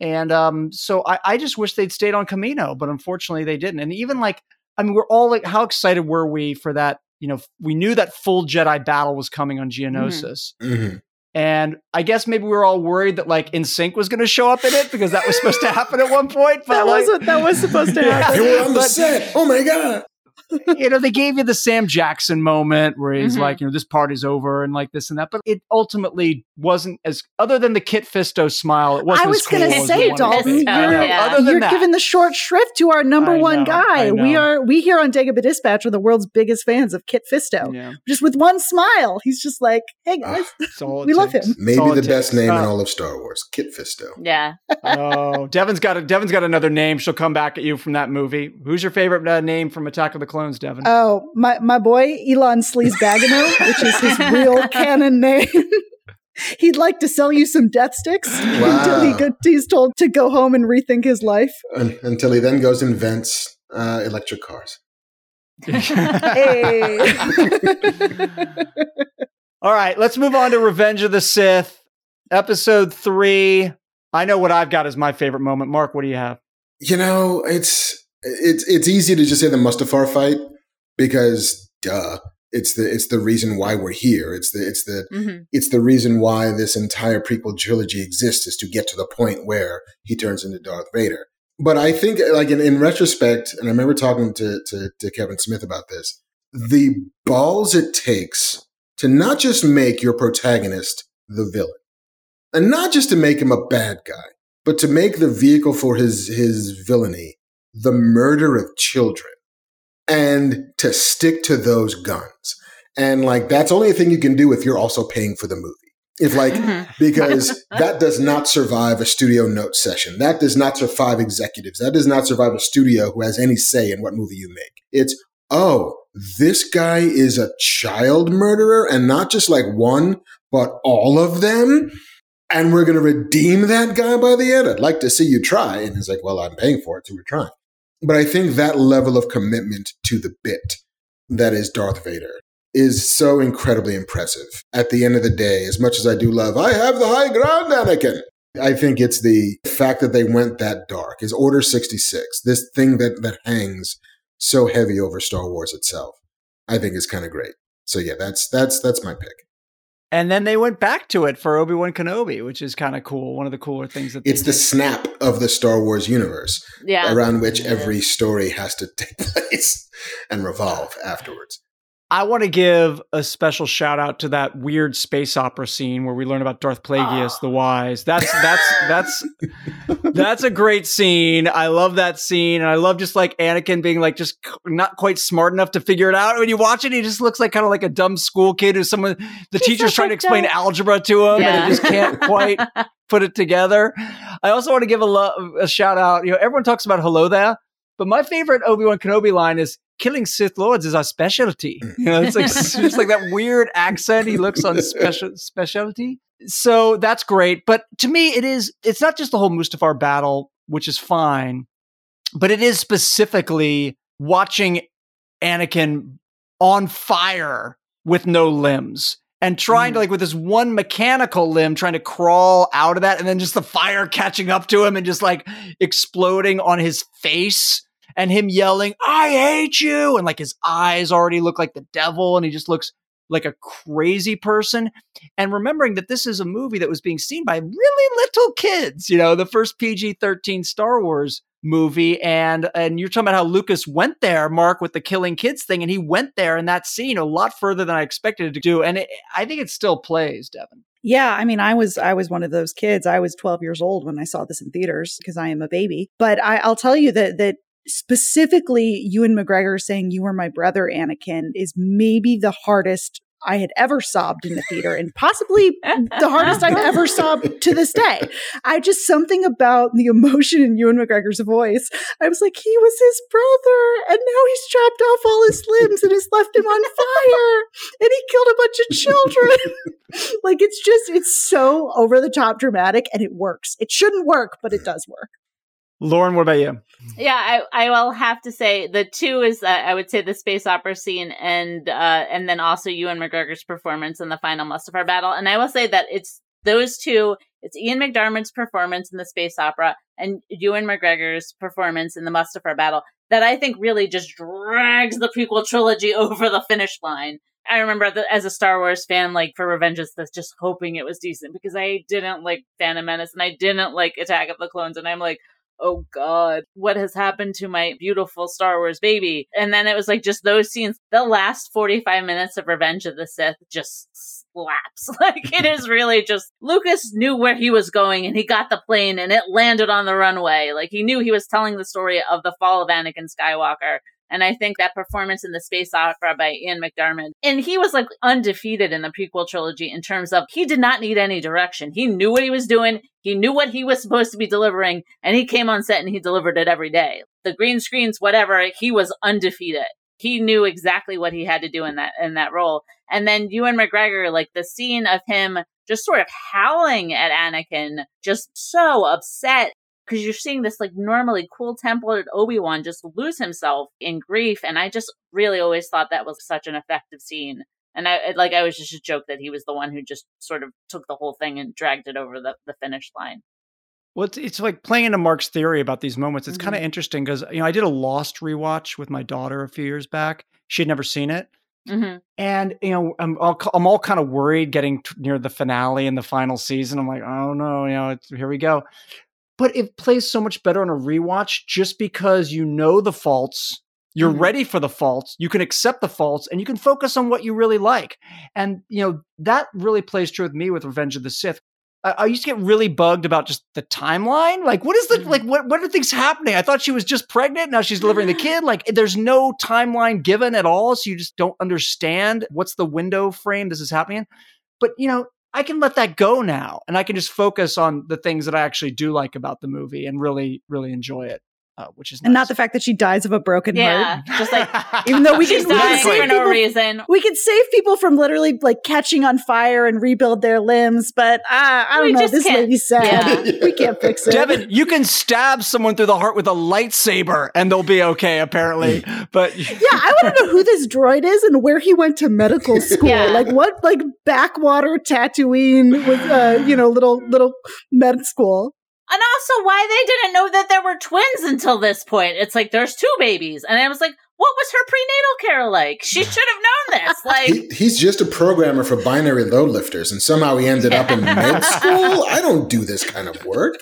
and um, so I, I just wish they'd stayed on Kamino, but unfortunately they didn't. And even like, I mean, we're all like, how excited were we for that? You know, we knew that full Jedi battle was coming on Geonosis. Mhm. And I guess maybe we were all worried that like NSYNC was going to show up in it because that was supposed to happen at one point. But That like, wasn't that was supposed to Yeah. happen. They were on the But- set. Oh my god! you know, they gave you the Sam Jackson moment where he's Mhm. like, you know, this party's over and like this and that. But it ultimately wasn't as other than the Kit Fisto smile. It wasn't. I was cool going to say, the Dalton, it Dalton, did. I know. you're, yeah. You're that, giving the short shrift to our number I one know, guy. We are we here on Dagobah Dispatch are the world's biggest fans of Kit Fisto. yeah, Just with one smile, he's just like, "Hey guys, that's We love him. Maybe the best name in Uh, all of Star Wars, Kit Fisto. Yeah. oh, Devin's got a Devin's got another name. She'll come back at you from that movie. Who's your favorite uh, name from Attack of the Clones, Devin? oh my my boy Elon Sleazebaggano, which is his real canon name." He'd like to sell you some death sticks until he Wow. go, he's told to go home and rethink his life. Un- until he then goes and invents uh, electric cars. Hey. All right, let's move on to Revenge of the Sith, episode three. I know what I've got as my favorite moment. Mark, what do you have? You know, it's it's it's easy to just say the Mustafar fight because duh, it's the it's the reason why we're here. It's the it's the hmm it's the reason why this entire prequel trilogy exists is to get to the point where he turns into Darth Vader. But I think, like in, in retrospect, and I remember talking to, to to Kevin Smith about this, the balls it takes to not just make your protagonist the villain, and not just to make him a bad guy, but to make the vehicle for his his villainy the murder of children, and to stick to those guns. And like that's only a thing you can do if you're also paying for the movie. If like Mhm. because that does not survive a studio note session. That does not survive executives. That does not survive a studio who has any say in what movie you make. It's oh, this guy is a child murderer and not just like one, but all of them. And we're going to redeem that guy by the end. I'd like to see you try. And he's like, well, I'm paying for it, so we're trying. But I think that level of commitment to the bit that is Darth Vader is so incredibly impressive. At the end of the day, as much as I do love, I have the high ground, Anakin. I think it's the fact that they went that dark. Is Order 66, this thing that, that hangs so heavy over Star Wars itself, I think is kind of great. So yeah, that's that's that's my pick. And then they went back to it for Obi Wan Kenobi, which is kind of cool. One of the cooler things that they It's the snap of the Star Wars universe Yeah. around which every story has to take place and revolve afterwards. I want to give a special shout out to that weird space opera scene where we learn about Darth Plagueis Oh. the Wise. That's that's that's that's a great scene. I love that scene, and I love just like Anakin being like just not quite smart enough to figure it out. When you watch it, he just looks like kind of like a dumb school kid who someone the teacher's trying to explain algebra to him, and Yeah. he just can't quite put it together. I also want to give a, lo- a shout out. You know, everyone talks about hello there, but my favorite Obi Wan Kenobi line is "Killing Sith Lords is our specialty." Mm. You know, it's like it's just like that weird accent he looks on special specialty. So that's great, but to me, it is. It's not just the whole Mustafar battle, which is fine, but it is specifically watching Anakin on fire with no limbs and trying to mm. like with this one mechanical limb trying to crawl out of that and then just the fire catching up to him and just like exploding on his face and him yelling, I hate you. And like his eyes already look like the devil and he just looks like a crazy person. And remembering that this is a movie that was being seen by really little kids, you know, the first PG 13 Star Wars movie and and you're talking about how Lucas went there Mark with the killing kids thing and he went there in that scene a lot further than I expected it to do and it, I think it still plays Devin. Yeah, I mean, I was I was one of those kids. I was 12 years old when I saw this in theaters because I am a baby. But I, I'll tell you that that specifically Ewan McGregor saying you were my brother Anakin is maybe the hardest I had ever sobbed in the theater and possibly the hardest I've ever sobbed to this day. I just something about the emotion in Ewan McGregor's voice. I was like, he was his brother and now he's chopped off all his limbs and has left him on fire and he killed a bunch of children. like it's just, it's so over the top dramatic and it works. It shouldn't work, but it does work. Lauren, what about you? Yeah, I, I will have to say the two is uh, I would say the space opera scene and uh, and then also Ewan McGregor's performance in the final Mustafar battle. And I will say that it's those two. It's Ian McDiarmid's performance in the space opera and Ewan McGregor's performance in the Mustafar battle that I think really just drags the prequel trilogy over the finish line. I remember the, as a Star Wars fan, like for Revenge of the just hoping it was decent because I didn't like Phantom Menace and I didn't like Attack of the Clones, and I'm like, oh god, what has happened to my beautiful Star Wars baby? And then it was like just those scenes. The last 45 minutes of Revenge of the Sith just slaps. Like it is really just Lucas knew where he was going and he got the plane and it landed on the runway. Like he knew he was telling the story of the fall of Anakin Skywalker and I think that performance in the space opera by Ian McDiarmid, and he was like undefeated in the prequel trilogy in terms of he did not need any direction. He knew what he was doing. He knew what he was supposed to be delivering, and he came on set and he delivered it every day. The green screens, whatever, he was undefeated. He knew exactly what he had to do in that in that role. And then Ewan McGregor, like the scene of him just sort of howling at Anakin, just so upset because you're seeing this like normally cool tempered Obi-Wan just lose himself in grief. And I just really always thought that was such an effective scene. And I like I was just a joke that he was the one who just sort of took the whole thing and dragged it over the, the finish line. Well, it's, it's like playing into Mark's theory about these moments. It's mm-hmm. kind of interesting because you know I did a Lost rewatch with my daughter a few years back. She had never seen it, mm-hmm. and you know I'm all, I'm all kind of worried getting t- near the finale and the final season. I'm like, oh no, you know, here we go but it plays so much better on a rewatch just because you know the faults you're mm-hmm. ready for the faults you can accept the faults and you can focus on what you really like and you know that really plays true with me with revenge of the sith I, I used to get really bugged about just the timeline. Like, what is the mm-hmm. like? What what are things happening? I thought she was just pregnant. Now she's delivering the kid. Like, there's no timeline given at all, so you just don't understand what's the window frame this is happening in. But you know, I can let that go now and I can just focus on the things that I actually do like about the movie and really, really enjoy it uh, which is nice. and not the fact that she dies of a broken yeah, heart. just like even though we can, we can save for no people, reason, we can save people from literally like catching on fire and rebuild their limbs. But uh, I don't we know. This can't. lady's sad. Yeah. we can't fix it. Devin, you can stab someone through the heart with a lightsaber and they'll be okay. Apparently, but yeah, I want to know who this droid is and where he went to medical school. Yeah. Like what, like backwater Tatooine with uh, you know little little med school. And also why they didn't know that there were twins until this point. It's like there's two babies. And I was like, what was her prenatal care like? She should have known this. Like he, he's just a programmer for binary load lifters, and somehow he ended up in med school. I don't do this kind of work.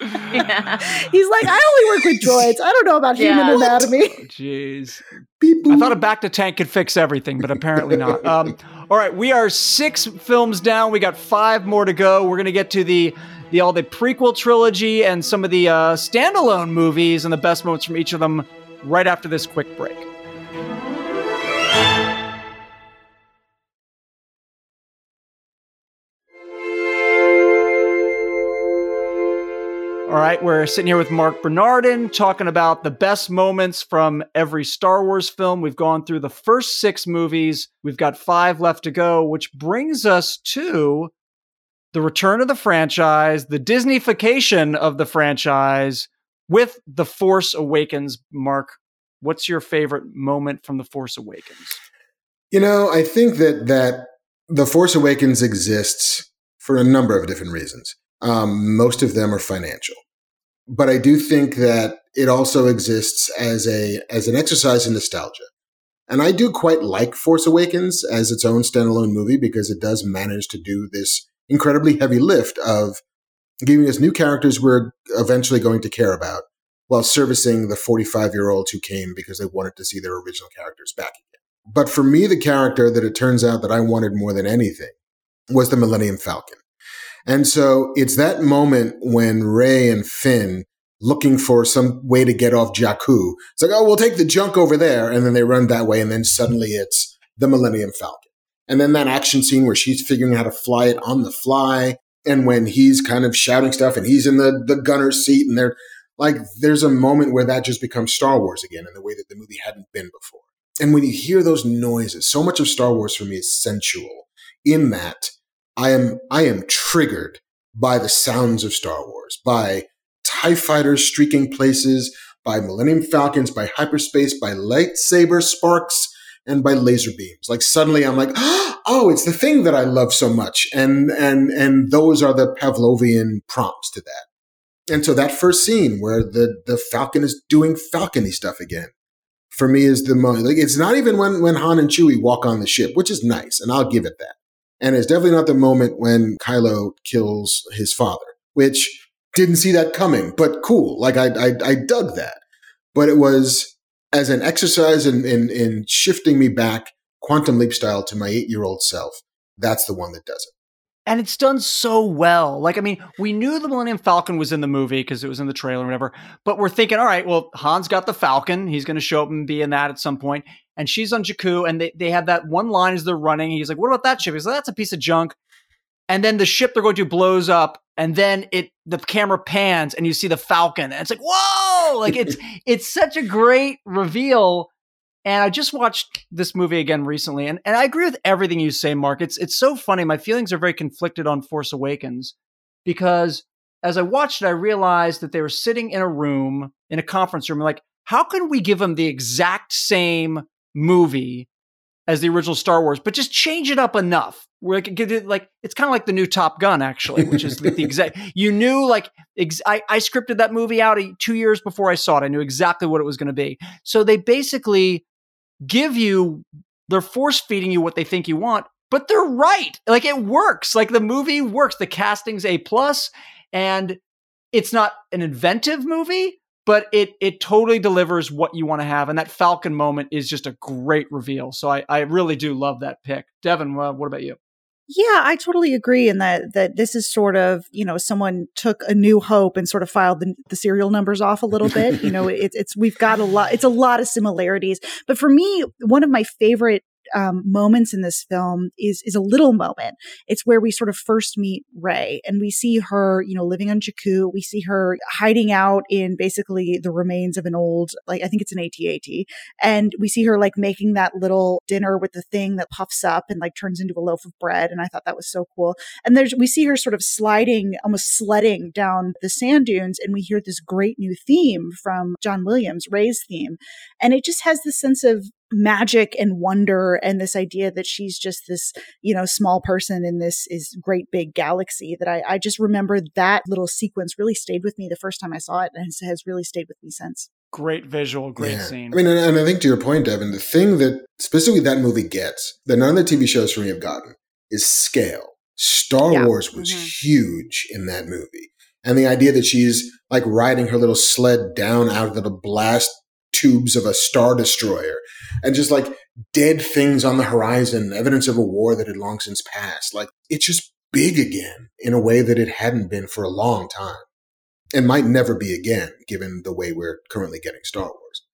Yeah. He's like, I only work with droids. I don't know about yeah. human anatomy. Jeez. I thought a bacta tank could fix everything, but apparently not. Um, all right, we are six films down. We got five more to go. We're going to get to the the all the prequel trilogy and some of the uh, standalone movies and the best moments from each of them right after this quick break. All right, we're sitting here with Mark Bernardin talking about the best moments from every Star Wars film. We've gone through the first six movies. We've got five left to go, which brings us to the return of the franchise, the Disneyfication of the franchise with The Force Awakens. Mark, what's your favorite moment from The Force Awakens? You know, I think that that The Force Awakens exists for a number of different reasons. Um, most of them are financial. But I do think that it also exists as a as an exercise in nostalgia. And I do quite like Force Awakens as its own standalone movie because it does manage to do this incredibly heavy lift of giving us new characters we're eventually going to care about while servicing the 45 year olds who came because they wanted to see their original characters back again. But for me, the character that it turns out that I wanted more than anything was the Millennium Falcon. And so it's that moment when Rey and Finn looking for some way to get off Jakku. It's like, oh, we'll take the junk over there. And then they run that way. And then suddenly it's the Millennium Falcon. And then that action scene where she's figuring out how to fly it on the fly. And when he's kind of shouting stuff and he's in the, the gunner's seat and they're like, there's a moment where that just becomes Star Wars again in the way that the movie hadn't been before. And when you hear those noises, so much of Star Wars for me is sensual in that I am, I am triggered by the sounds of Star Wars, by TIE fighters streaking places, by Millennium Falcons, by hyperspace, by lightsaber sparks, and by laser beams. Like suddenly I'm like, oh, it's the thing that I love so much. And, and, and those are the Pavlovian prompts to that. And so that first scene where the, the Falcon is doing falcony stuff again for me is the moment. Like it's not even when, when Han and Chewie walk on the ship, which is nice. And I'll give it that. And it's definitely not the moment when Kylo kills his father, which didn't see that coming, but cool. Like I, I, I dug that. But it was as an exercise in, in, in shifting me back quantum leap style to my eight year old self. That's the one that does it. And it's done so well. Like, I mean, we knew the Millennium Falcon was in the movie because it was in the trailer or whatever, but we're thinking, all right, well, Han's got the Falcon. He's going to show up and be in that at some point. And she's on Jakku, and they, they have that one line as they're running. He's like, what about that ship? He's like, that's a piece of junk and then the ship they're going to blows up and then it the camera pans and you see the falcon and it's like whoa! Like it's it's such a great reveal and i just watched this movie again recently and, and i agree with everything you say mark. It's it's so funny. My feelings are very conflicted on force awakens because as i watched it i realized that they were sitting in a room in a conference room like how can we give them the exact same movie as the original Star Wars, but just change it up enough. Where like, it, like it's kind of like the new Top Gun, actually, which is the, the exact. You knew like ex- I, I scripted that movie out two years before I saw it. I knew exactly what it was going to be. So they basically give you they're force feeding you what they think you want, but they're right. Like it works. Like the movie works. The casting's a plus, and it's not an inventive movie, but it it totally delivers what you want to have. And that Falcon moment is just a great reveal. So I, I really do love that pick. Devin, well, what about you? Yeah, I totally agree in that that this is sort of you know someone took a New Hope and sort of filed the, the serial numbers off a little bit. you know, it's it's we've got a lot. It's a lot of similarities. But for me, one of my favorite um, moments in this film is is a little moment. It's where we sort of first meet Rey, and we see her, you know, living on Jakku. We see her hiding out in basically the remains of an old, like I think it's an AT-AT, and we see her like making that little dinner with the thing that puffs up and like turns into a loaf of bread. And I thought that was so cool. And there's we see her sort of sliding, almost sledding down the sand dunes, and we hear this great new theme from John Williams, Rey's theme, and it just has this sense of magic and wonder and this idea that she's just this you know small person in this is great big galaxy that I, I just remember that little sequence really stayed with me the first time i saw it and has, has really stayed with me since great visual great yeah. scene i mean and, and i think to your point devin the thing that specifically that movie gets that none of the tv shows for me have gotten is scale star yeah. wars was mm-hmm. huge in that movie and the idea that she's like riding her little sled down out of the blast tubes of a star destroyer and just like dead things on the horizon, evidence of a war that had long since passed. Like it's just big again in a way that it hadn't been for a long time and might never be again, given the way we're currently getting Star Wars.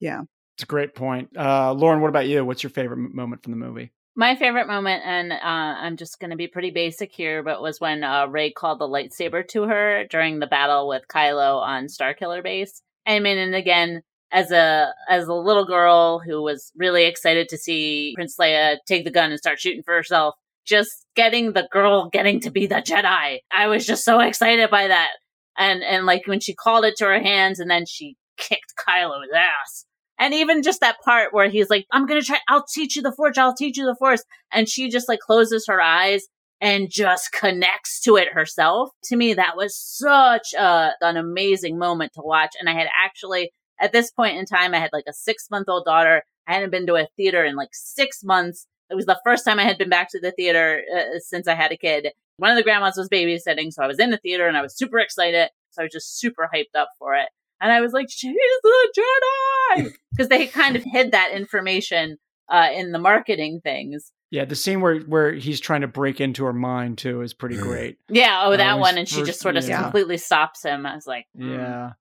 Yeah. It's a great point. Uh, Lauren, what about you? What's your favorite moment from the movie? My favorite moment, and uh, I'm just going to be pretty basic here, but was when uh, Rey called the lightsaber to her during the battle with Kylo on Starkiller Base. I mean, and again, as a as a little girl who was really excited to see Prince Leia take the gun and start shooting for herself. Just getting the girl getting to be the Jedi. I was just so excited by that. And and like when she called it to her hands and then she kicked Kylo's ass. And even just that part where he's like, I'm gonna try I'll teach you the force, I'll teach you the force. And she just like closes her eyes and just connects to it herself. To me, that was such a, an amazing moment to watch. And I had actually, at this point in time, I had like a six month old daughter. I hadn't been to a theater in like six months. It was the first time I had been back to the theater uh, since I had a kid. One of the grandmas was babysitting, so I was in the theater and I was super excited. So I was just super hyped up for it. And I was like, she's the Jedi! Because they kind of hid that information uh, in the marketing things. Yeah, the scene where where he's trying to break into her mind too is pretty Mm. great. Yeah, oh, that was one. And she first- just sort of yeah. completely stops him. I was like, mm. Yeah.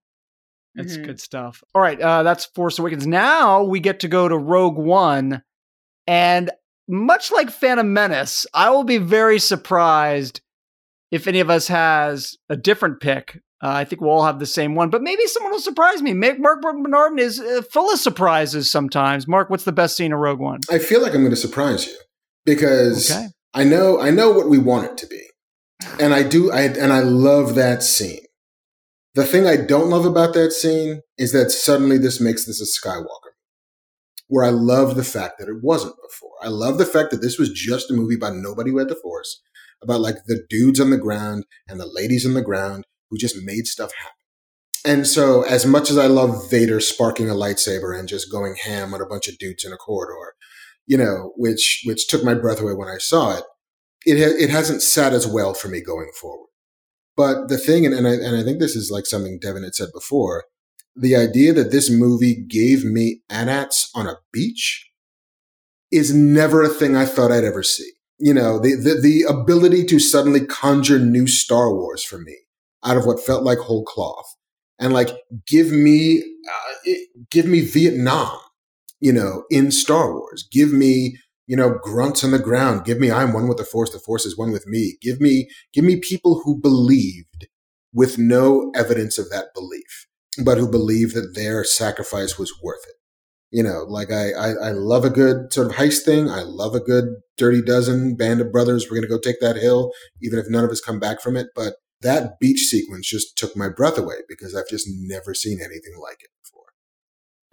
It's Mhm. good stuff. All right, uh, that's Force Awakens. Now we get to go to Rogue One, and much like Phantom Menace, I will be very surprised if any of us has a different pick. Uh, I think we'll all have the same one, but maybe someone will surprise me. Ma- Mark Bernardin is uh, full of surprises sometimes. Mark, what's the best scene of Rogue One? I feel like I'm going to surprise you because Okay. I know I know what we want it to be, and I do. I and I love that scene. The thing I don't love about that scene is that suddenly this makes this a Skywalker, where I love the fact that it wasn't before. I love the fact that this was just a movie about nobody who had the Force, about like the dudes on the ground and the ladies on the ground who just made stuff happen. And so, as much as I love Vader sparking a lightsaber and just going ham on a bunch of dudes in a corridor, you know, which which took my breath away when I saw it, it ha- it hasn't sat as well for me going forward. But the thing, and, and I and I think this is like something Devin had said before, the idea that this movie gave me AT-ATs on a beach is never a thing I thought I'd ever see. You know, the, the the ability to suddenly conjure new Star Wars for me out of what felt like whole cloth, and like give me uh, give me Vietnam, you know, in Star Wars. Give me you know grunts on the ground. Give me I'm one with the Force. The Force is one with me. Give me give me people who believed with no evidence of that belief, but who believed that their sacrifice was worth it. You know, like I, I, I love a good sort of heist thing. I love a good dirty dozen band of brothers. We're going to go take that hill, even if none of us come back from it. But that beach sequence just took my breath away because I've just never seen anything like it.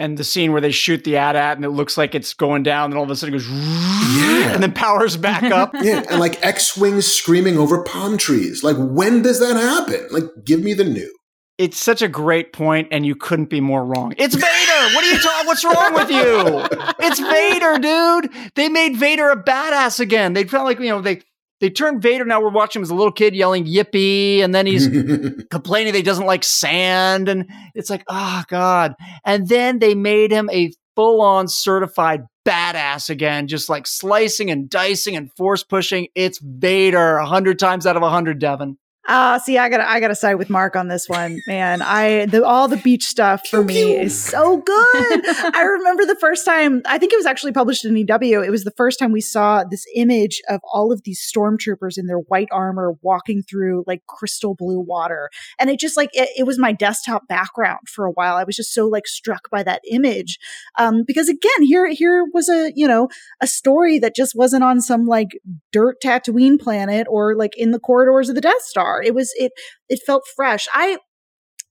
And the scene where they shoot the AT-AT and it looks like it's going down, and all of a sudden it goes, Yeah. and then powers back up. Yeah, and like X-wings screaming over palm trees. Like, when does that happen? Like, give me the new. It's such a great point, and you couldn't be more wrong. It's Vader. what are you talking? What's wrong with you? It's Vader, dude. They made Vader a badass again. They felt like you know they they turned Vader. Now we're watching him as a little kid yelling "Yippee!" and then he's complaining that he doesn't like sand, and it's like, oh god. And then they made him a full on certified badass again, just like slicing and dicing and force pushing. It's Vader a hundred times out of a hundred, Devin. Uh, see, I gotta, I gotta side with Mark on this one, man. I, the, all the beach stuff for me is so good. I remember the first time, I think it was actually published in EW. It was the first time we saw this image of all of these stormtroopers in their white armor walking through like crystal blue water. And it just like, it, it was my desktop background for a while. I was just so like struck by that image. Um, because again, here, here was a, you know, a story that just wasn't on some like dirt Tatooine planet or like in the corridors of the Death Star. It was it it felt fresh. I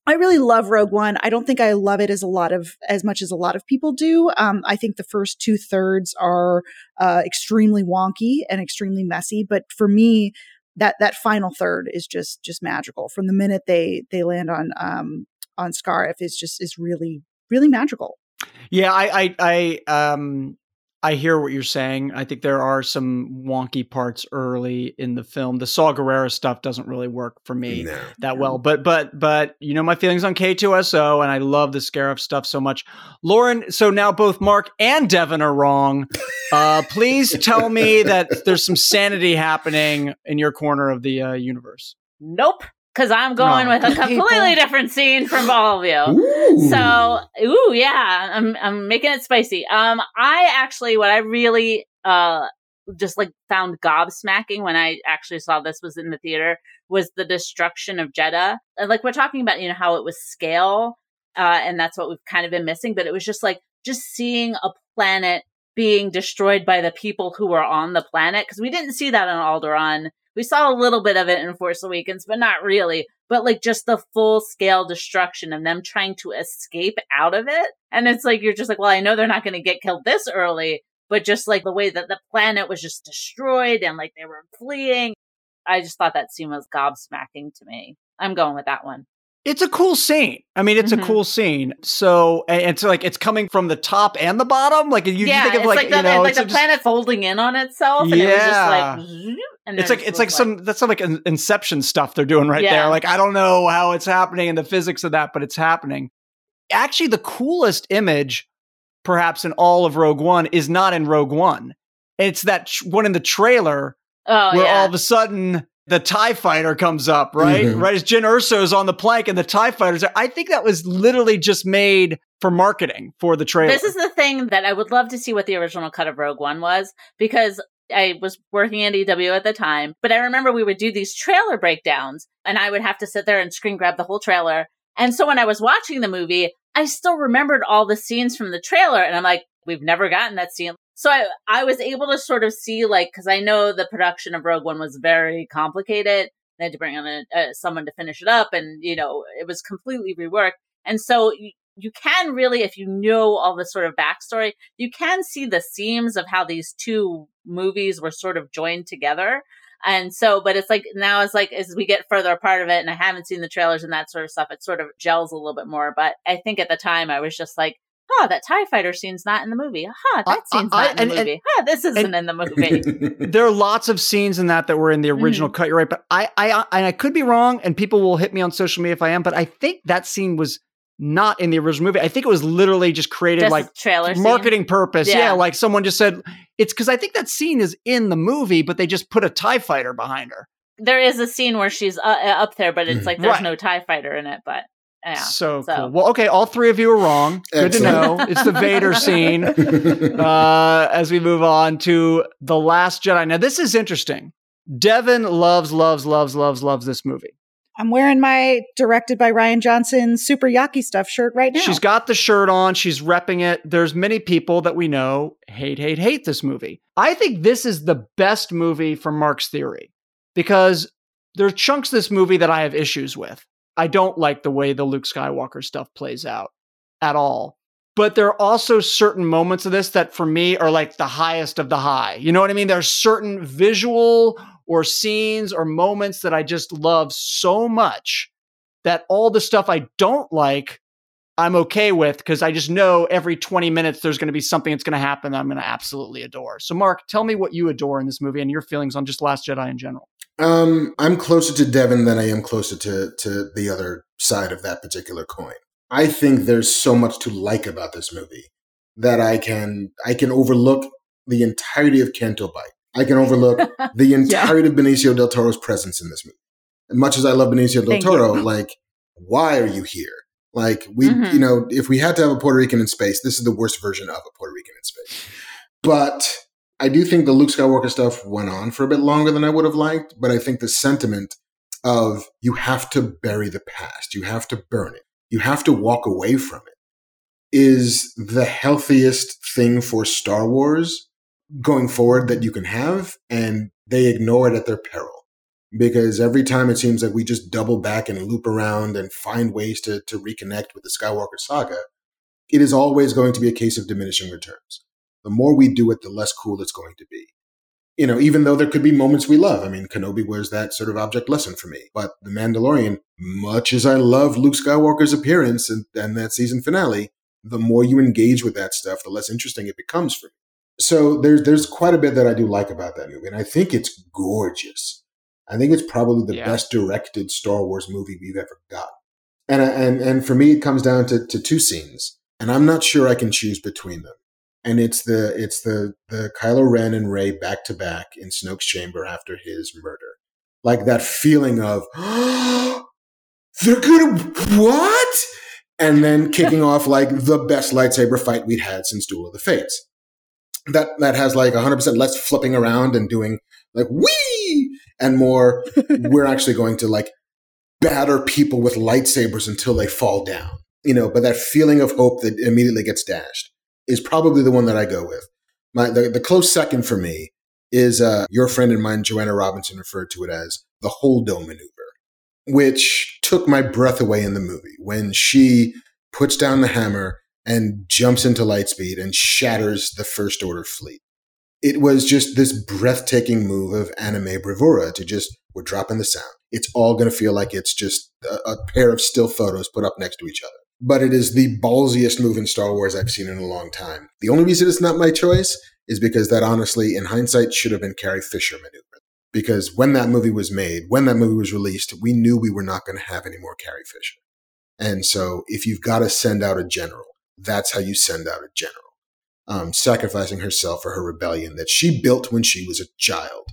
I really love Rogue One. I don't think I love it as a lot of as much as a lot of people do. Um, I think the first two thirds are uh, extremely wonky and extremely messy, but for me, that that final third is just just magical. From the minute they they land on um, on Scarif is just is really really magical. Yeah, I, I, I, um, I hear what you're saying. I think there are some wonky parts early in the film. The Saw Gerrera stuff doesn't really work for me No. that well. But, but, but you know my feelings on K2SO, and I love the Scarif stuff so much. Lauren, so now both Mark and Devin are wrong. Uh, please tell me that there's some sanity happening in your corner of the uh, universe. Nope. Because I'm going with a completely different scene from all of you. Ooh. So, ooh, yeah, I'm I'm making it spicy. Um, I actually, what I really uh just like found gobsmacking when I actually saw this was in the theater was the destruction of Jedha. And like we're talking about, you know, how it was scale, uh, and that's what we've kind of been missing. But it was just like just seeing a planet being destroyed by the people who were on the planet because we didn't see that on Alderaan. We saw a little bit of it in Force Awakens, but not really. But like just the full scale destruction of them trying to escape out of it. And it's like, you're just like, well, I know they're not going to get killed this early, but just like the way that the planet was just destroyed and like they were fleeing. I just thought that scene was gobsmacking to me. I'm going with that one. It's a cool scene. I mean, it's mm-hmm. a cool scene. So it's like it's coming from the top and the bottom. Like you, yeah, think of like, like the, you know, like the just, planet folding in on itself. And yeah. it was just like and it's like it's like, like, some that's some like inception stuff they're doing right yeah. there. Like I don't know how it's happening and the physics of that, but it's happening. Actually, the coolest image, perhaps in all of Rogue One, is not in Rogue One. It's that one in the trailer oh, where yeah. all of a sudden the TIE fighter comes up, right? Mm-hmm. Right as Jyn Erso's on the plank and the TIE fighters. Are I think that was literally just made for marketing for the trailer. This is the thing that I would love to see what the original cut of Rogue One was because I was working at EW at the time, but I remember we would do these trailer breakdowns and I would have to sit there and screen grab the whole trailer. And so when I was watching the movie, I still remembered all the scenes from the trailer and I'm like, we've never gotten that scene. So I, I was able to sort of see like, cause I know the production of Rogue One was very complicated. They had to bring on a, someone to finish it up and, you know, it was completely reworked. And so you, you can really, if you know all the sort of backstory, you can see the seams of how these two movies were sort of joined together. And so, but it's like now it's like as we get further apart of it, and I haven't seen the trailers and that sort of stuff, it sort of gels a little bit more. But I think at the time I was just like, huh, that TIE fighter scene's not in the movie. Huh, that scene's I, I, not in the and, movie. And, huh, this isn't in the movie. there are lots of scenes in that that were in the original mm-hmm. cut. You're right, but I, I, and I could be wrong, and people will hit me on social media if I am. But I think that scene was not in the original movie. I think it was literally just created just like trailer marketing scene? purpose. Yeah. yeah. like someone just said it's because I think that scene is in the movie, but they just put a Tie Fighter behind her. There is a scene where she's uh, uh up there, but it's mm-hmm. like there's right. no Tie Fighter in it. But yeah. So, so, cool. Well, okay, all three of you are wrong. Good to know. It's the Vader scene. Uh, as we move on to The Last Jedi. Now, this is interesting. Devin loves, loves, loves, loves, loves this movie. I'm wearing my directed by Rian Johnson super Yaki stuff shirt right now. She's got the shirt on. She's repping it. There's many people that we know hate, hate, hate this movie. I think this is the best movie for Mark's theory because there are chunks of this movie that I have issues with. I don't like the way the Luke Skywalker stuff plays out at all. But there are also certain moments of this that for me are like the highest of the high. You know what I mean? There's certain visual or scenes or moments that I just love so much that all the stuff I don't like, I'm okay with because I just know every 20 minutes there's going to be something that's going to happen that I'm going to absolutely adore. So, Mark, tell me what you adore in this movie and your feelings on just Last Jedi in general. Um, I'm closer to Devin than I am closer to to the other side of that particular coin. I think there's so much to like about this movie that I can I can overlook the entirety of Canto Bight. I can overlook the entirety yeah. of Benicio del Toro's presence in this movie. As much as I love Benicio del Thank Toro, you. like, why are you here? Like, we, mm-hmm. you know, if we had to have a Puerto Rican in space, this is the worst version of a Puerto Rican in space. But I do think the Luke Skywalker stuff went on for a bit longer than I would have liked. But I think the sentiment of you have to bury the past, you have to burn it, you have to walk away from it is the healthiest thing for Star Wars going forward that you can have, and they ignore it at their peril. Because every time it seems like we just double back and loop around and find ways to, to reconnect with the Skywalker saga, it is always going to be a case of diminishing returns. The more we do it, the less cool it's going to be. You know, even though there could be moments we love. I mean, Kenobi was that sort of object lesson for me. But The Mandalorian, much as I love Luke Skywalker's appearance and, and that season finale, the more you engage with that stuff, the less interesting it becomes for me so there's there's quite a bit that I do like about that movie, and I think it's gorgeous. I think it's probably the yeah. best directed Star Wars movie we've ever got. And and and for me, it comes down to, to two scenes, and I'm not sure I can choose between them. And it's the it's the the Kylo Ren and Rey back to back in Snoke's chamber after his murder, like that feeling of oh, they're gonna what, and then kicking off like the best lightsaber fight we'd had since Duel of the Fates that that has like 100% less flipping around and doing like wee and more. We're actually going to like batter people with lightsabers until they fall down. You know but that feeling of hope that immediately gets dashed is probably the one that i go with. My the, the close second for me is uh, your friend and mine joanna robinson referred to it as the holdo maneuver which took my breath away in the movie when she puts down the hammer and jumps into lightspeed and shatters the First Order fleet. It was just this breathtaking move of anime bravura to just we're dropping the sound. It's all going to feel like it's just a, a pair of still photos put up next to each other. But it is the ballsiest move in Star Wars I've seen in a long time. The only reason it's not my choice is because that honestly, in hindsight, should have been Carrie Fisher maneuver. Because when that movie was made, when that movie was released, we knew we were not going to have any more Carrie Fisher. And so if you've got to send out a general, that's how you send out a general. Um, sacrificing herself for her rebellion that she built when she was a child.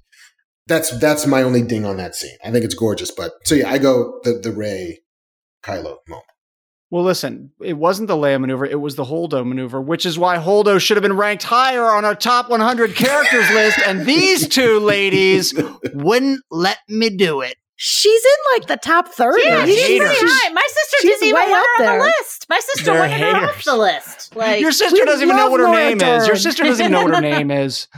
That's that's my only ding on that scene. I think it's gorgeous, but so yeah, I go the the Rey Kylo moment. Well, listen, it wasn't the Leia maneuver, it was the Holdo maneuver, which is why Holdo should have been ranked higher on our top 100 characters list. And these two ladies wouldn't let me do it. She's in like the top 30. Yeah, she's pretty high. My sister she's didn't even way want up her on the list. My sister They're wanted her off the list. Like Your sister doesn't even know what her Laura name is. Your sister doesn't even know what her name is.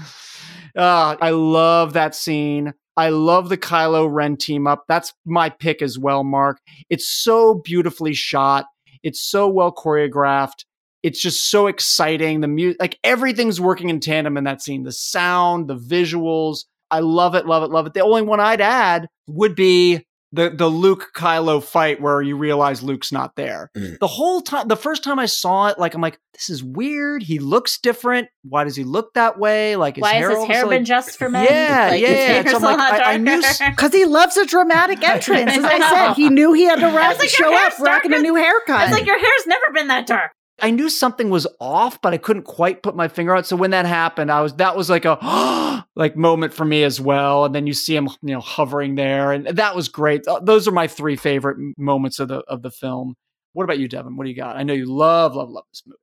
Uh, I love that scene. I love the Kylo Ren team up. That's my pick as well, Mark. It's so beautifully shot. It's so well choreographed. It's just so exciting. The music, like everything's working in tandem in that scene. The sound, the visuals. I love it, love it, love it. The only one I'd add would be the the Luke Kylo fight where you realize Luke's not there. Mm. The whole time, the first time I saw it, like I'm like, this is weird. He looks different. Why does he look that way? Like his why hair has his all of a hair sudden, been just for men? Yeah, like, yeah, his yeah. So I'm like, I- I knew darker. Because he loves a dramatic entrance. As I I said, he knew he had to I ra- was like, show up rocking a new haircut. It's like, your hair's never been that dark. I knew something was off, but I couldn't quite put my finger out. So when that happened, I was that was like a like moment for me as well. And then you see him, you know, hovering there, and that was great. Those are my three favorite moments of the of the film. What about you, Devin? What do you got? I know you love, love, love this movie.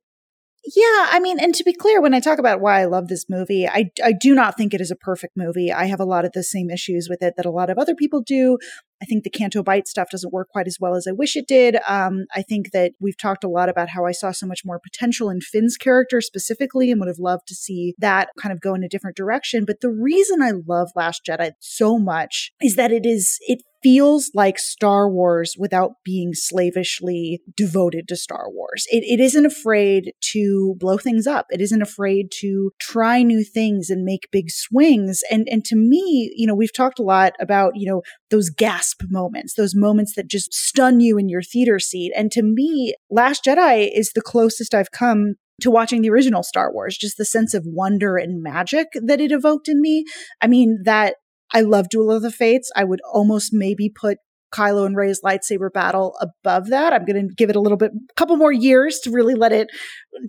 Yeah, I mean, and to be clear, when I talk about why I love this movie, I, I do not think it is a perfect movie. I have a lot of the same issues with it that a lot of other people do. I think the Canto Bight stuff doesn't work quite as well as I wish it did. Um, I think that we've talked a lot about how I saw so much more potential in Finn's character specifically and would have loved to see that kind of go in a different direction. But the reason I love Last Jedi so much is that it is, it feels like Star Wars without being slavishly devoted to Star Wars. It, it isn't afraid to blow things up. It isn't afraid to try new things and make big swings. And, and to me, you know, we've talked a lot about, you know, those gasp moments, those moments that just stun you in your theater seat. And to me, Last Jedi is the closest I've come to watching the original Star Wars, just the sense of wonder and magic that it evoked in me. I mean, that I love Duel of the Fates. I would almost maybe put Kylo and Rey's lightsaber battle above that. I'm going to give it a little bit, a couple more years to really let it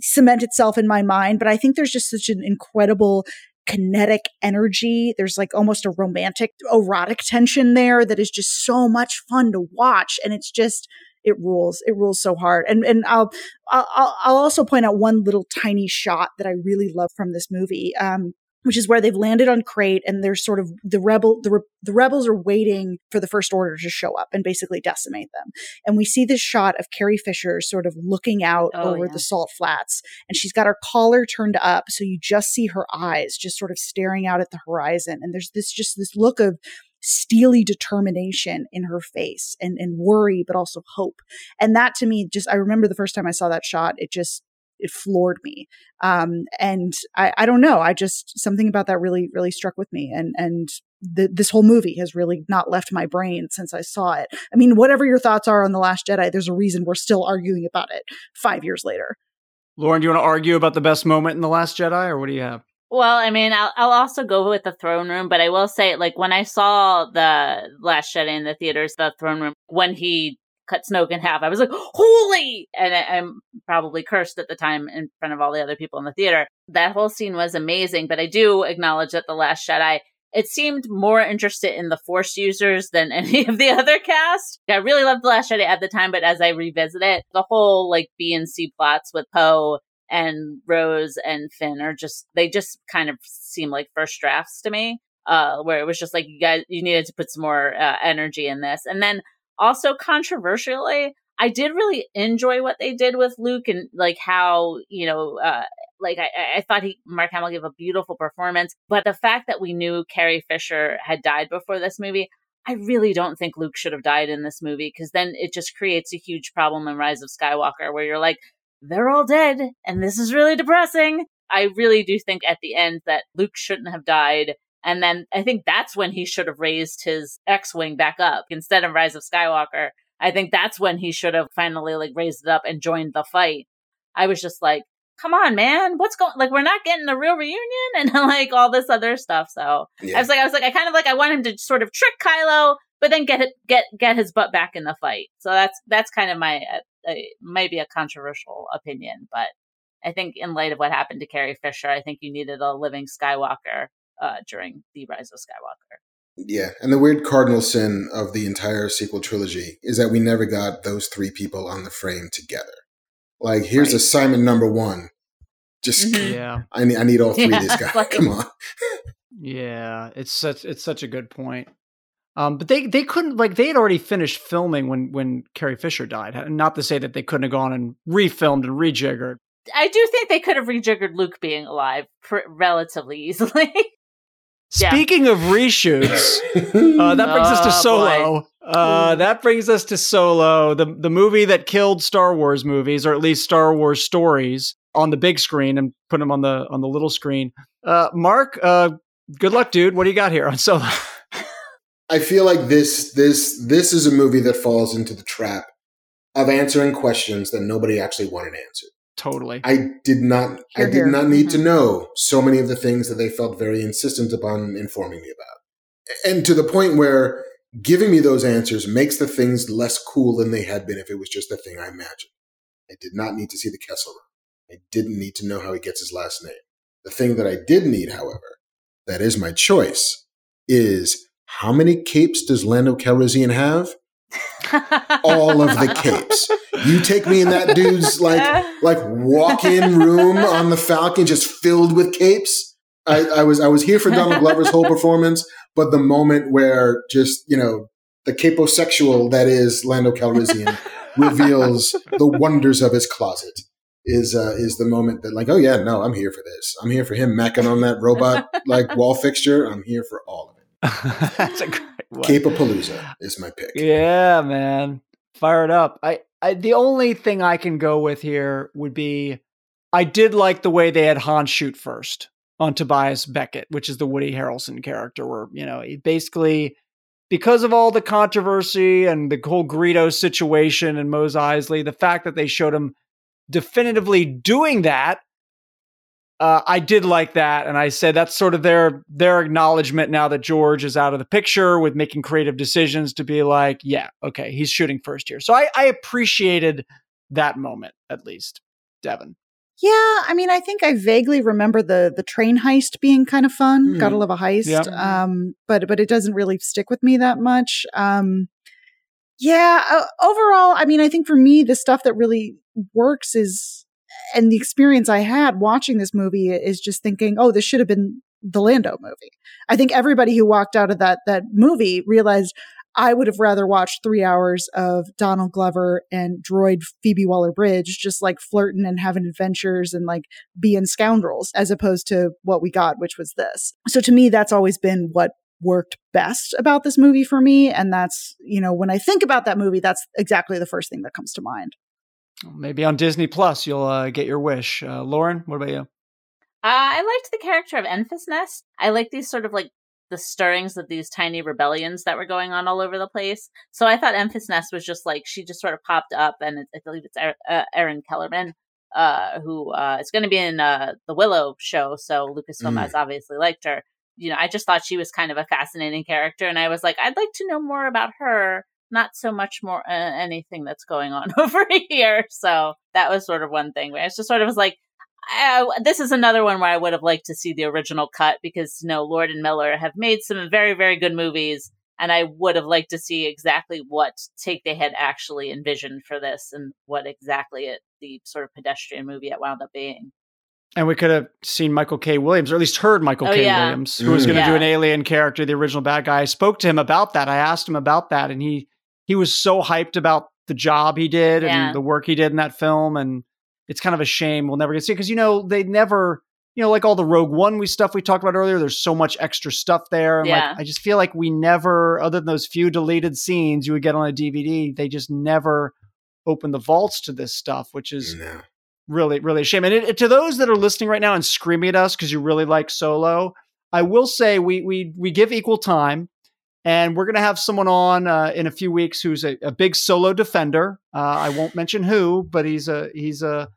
cement itself in my mind. But I think there's just such an incredible kinetic energy. There's like almost a romantic, erotic tension there that is just so much fun to watch. And it's just, it rules. It rules so hard. And and I'll I'll, I'll also point out one little tiny shot that I really love from this movie. Um, which is where they've landed on Crait and they're sort of the rebel the, re- the rebels are waiting for the first order to show up and basically decimate them. And we see this shot of Carrie Fisher sort of looking out Oh, over yeah. the salt flats and she's got her collar turned up so you just see her eyes just sort of staring out at the horizon and there's this just this look of steely determination in her face and, and worry but also hope and that to me just i remember the first time i saw that shot it just it floored me. Um and i i don't know i just something about that really really struck with me and and the, this whole movie has really not left my brain since i saw it. I mean whatever your thoughts are on the last jedi there's a reason we're still arguing about it five years later. Lauren, do you want to argue about the best moment in the Last Jedi, or what do you have? Well, I mean, I'll, I'll also go with the throne room, but I will say, like, when I saw the Last Jedi in the theaters, the throne room, when he cut Snoke in half, I was like, holy! And I, I'm probably cursed at the time in front of all the other people in the theater. That whole scene was amazing, but I do acknowledge that the Last Jedi, it seemed more interested in the Force users than any of the other cast. I really loved the Last Jedi at the time, but as I revisit it, the whole like B and C plots with Poe and Rose and Finn are just they just kind of seem like first drafts to me. Uh, where it was just like you guys you needed to put some more uh, energy in this, and then also controversially, I did really enjoy what they did with Luke and like how you know. Uh, like I, I thought he Mark Hamill gave a beautiful performance, but the fact that we knew Carrie Fisher had died before this movie, I really don't think Luke should have died in this movie because then it just creates a huge problem in Rise of Skywalker where you're like, they're all dead and this is really depressing. I really do think at the end that Luke shouldn't have died And then I think that's when he should have raised his X Wing back up instead of Rise of Skywalker. I think that's when he should have finally like raised it up and joined the fight. I was just like, come on, man, what's going like we're not getting a real reunion and like all this other stuff. So yeah. I was like, I was like, I kind of like I want him to sort of trick Kylo, but then get it get get his butt back in the fight. So that's that's kind of my uh, uh, maybe a controversial opinion, but I think in light of what happened to Carrie Fisher, I think you needed a living Skywalker uh, during the Rise of Skywalker. Yeah, and the weird cardinal sin of the entire sequel trilogy is that we never got those three people on the frame together. Like, here's right. assignment number one. Just mm-hmm. yeah, I need I need all three yeah, of these guys. Like, Come on. yeah, it's such it's such a good point. Um, but they they couldn't like they had already finished filming when when Carrie Fisher died. Not to say that they couldn't have gone and refilmed and rejiggered. I do think they could have rejiggered Luke being alive pr- relatively easily. Speaking yeah. of reshoots, uh, that brings oh, us to oh, Solo. Uh, that brings us to Solo, the the movie that killed Star Wars movies, or at least Star Wars stories, on the big screen and put them on the on the little screen. Uh, Marc, uh, good luck, dude. What do you got here on Solo? I feel like this this this is a movie that falls into the trap of answering questions that nobody actually wanted answered. Totally. I did not here, I did here. not need mm-hmm. to know so many of the things that they felt very insistent upon informing me about. And to the point where giving me those answers makes the things less cool than they had been if it was just the thing I imagined. I did not need to see the Kessel Run. I didn't need to know how he gets his last name. The thing that I did need, however, that is my choice, is how many capes does Lando Calrissian have? All of the capes. You take me in that dude's like like walk-in room on the Falcon, just filled with capes. I, I was I was here for Donald Glover's whole performance, but the moment where just you know the caposexual that is Lando Calrissian reveals the wonders of his closet is uh, is the moment that like oh yeah no I'm here for this I'm here for him macking on that robot like wall fixture I'm here for all of. That's a great one. Capapalooza is my pick. Yeah, man. Fire it up. I, I the only thing I can go with here would be I did like the way they had Han shoot first on Tobias Beckett, which is the Woody Harrelson character, where, you know, he basically because of all the controversy and the whole Greedo situation and Mos Eisley, the fact that they showed him definitively doing that uh, I did like that, and I said that's sort of their their acknowledgement now that George is out of the picture with making creative decisions to be like, yeah, okay, he's shooting first here. So I, I appreciated that moment at least, Devin. Yeah, I mean, I think I vaguely remember the the train heist being kind of fun. Mm. Gotta love a heist. Yeah. Um, but but it doesn't really stick with me that much. Um, yeah, uh, overall, I mean, I think for me, the stuff that really works is and the experience I had watching this movie is just thinking, oh, this should have been the Lando movie. I think everybody who walked out of that that movie realized I would have rather watched three hours of Donald Glover and droid Phoebe Waller Bridge just like flirting and having adventures and like being scoundrels as opposed to what we got, which was this. So to me, that's always been what worked best about this movie for me. And that's, you know, when I think about that movie, that's exactly the first thing that comes to mind. Maybe on Disney Plus, you'll uh, get your wish. Uh, Lauren, what about you? Uh, I liked the character of Enfys Nest. I like these sort of like the stirrings of these tiny rebellions that were going on all over the place. So I thought Enfys Nest was just like she just sort of popped up, and I believe it's uh, Erin Kellyman, uh, who uh, is going to be in uh, the Willow show. So Lucasfilm mm. has obviously liked her. You know, I just thought she was kind of a fascinating character, and I was like, I'd like to know more about her not so much more uh, anything that's going on over here. So that was sort of one thing where it's just sort of was like, I, this is another one where I would have liked to see the original cut because you know Lord and Miller have made some very very good movies, and I would have liked to see exactly what take they had actually envisioned for this and what exactly it the sort of pedestrian movie it wound up being. And we could have seen Michael K. Williams, or at least heard Michael oh, K. Yeah. Williams, who was going to yeah. do an alien character, the original bad guy. I spoke to him about that. I asked him about that, and he he was so hyped about the job he did yeah. and the work he did in that film. And it's kind of a shame we'll never get to see because, you know, they never, you know, like all the Rogue One we stuff we talked about earlier, there's so much extra stuff there. And yeah. like, I just feel like we never, other than those few deleted scenes you would get on a DVD, they just never open the vaults to this stuff, which is no. really, really a shame. And it, it, to those that are listening right now and screaming at us because you really like Solo, I will say we we we give equal time, and we're going to have someone on uh, in a few weeks who's a, a big solo defender. Uh, I won't mention who, but he's a he's a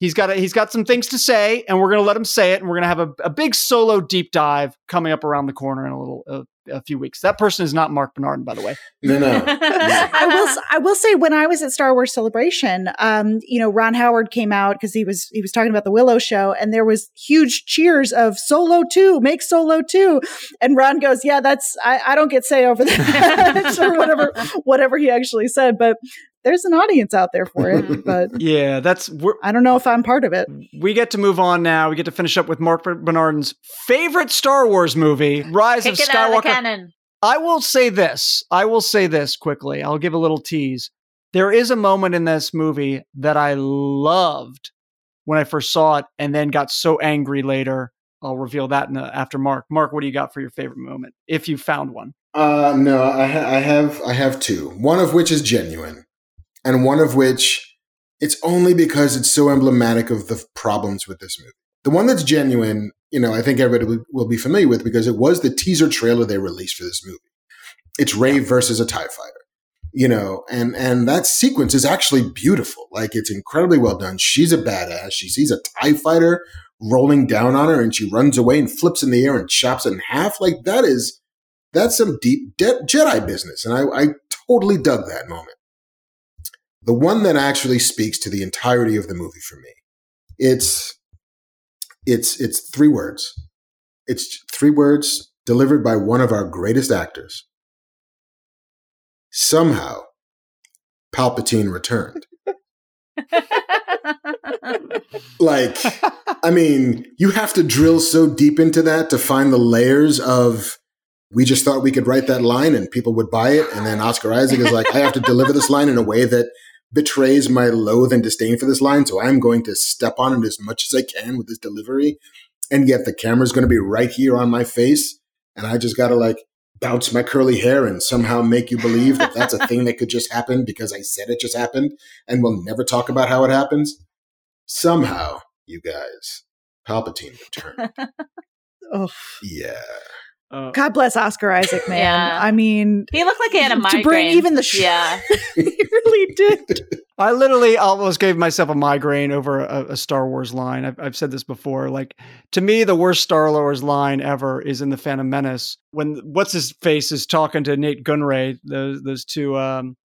he's got a, he's got some things to say, and we're going to let him say it, and we're going to have a, a big solo deep dive coming up around the corner in a little uh, a few weeks. That person is not Marc Bernard, by the way. No, no. I will. I will say when I was at Star Wars Celebration, um, you know, Ron Howard came out because he was he was talking about the Willow show, and there was huge cheers of Solo Two, make Solo Two, and Ron goes, "Yeah, that's I, I don't get say over that or whatever whatever he actually said, but." There's an audience out there for it, but yeah, that's. I don't know if I'm part of it. We get to move on now. We get to finish up with Marc Bernardin's favorite Star Wars movie, Rise Kick of it out of the Skywalker. canon. I will say this. I will say this quickly. I'll give a little tease. There is a moment in this movie that I loved when I first saw it and then got so angry later. I'll reveal that in the, after Marc. Marc, what do you got for your favorite moment? If you found one. Uh, no, I, ha- I have I have two. One of which is genuine, and one of which it's only because it's so emblematic of the problems with this movie. The one that's genuine, you know, I think everybody will- be familiar with because it was the teaser trailer they released for this movie. It's Rey versus a Tie Fighter, you know, and and that sequence is actually beautiful. Like it's incredibly well done. She's a badass. She sees a Tie Fighter rolling down on her, and she runs away and flips in the air and chops it in half. Like that is that's some deep de- Jedi business, and I, I totally dug that moment. The one that actually speaks to the entirety of the movie for me, it's it's it's three words. It's three words delivered by one of our greatest actors. Somehow, Palpatine returned. Like, I mean, you have to drill so deep into that to find the layers of. We just thought we could write that line and people would buy it, and then Oscar Isaac is like, I have to deliver this line in a way that betrays my loathe and disdain for this line, so I'm going to step on it as much as I can with this delivery, and yet the camera's going to be right here on my face, and I just got to like bounce my curly hair and somehow make you believe that that's a thing that could just happen because I said it just happened, and we'll never talk about how it happens. Somehow, you guys, Palpatine returned. Oh, Yeah. Uh, God bless Oscar Isaac, man. Yeah. I mean, he looked like he had a migraine. To bring even the sh- yeah. he really did. I literally almost gave myself a migraine over a, a Star Wars line. I've, I've said this before. Like to me, the worst Star Wars line ever is in the Phantom Menace when what's his face is talking to Nute Gunray, those those two um,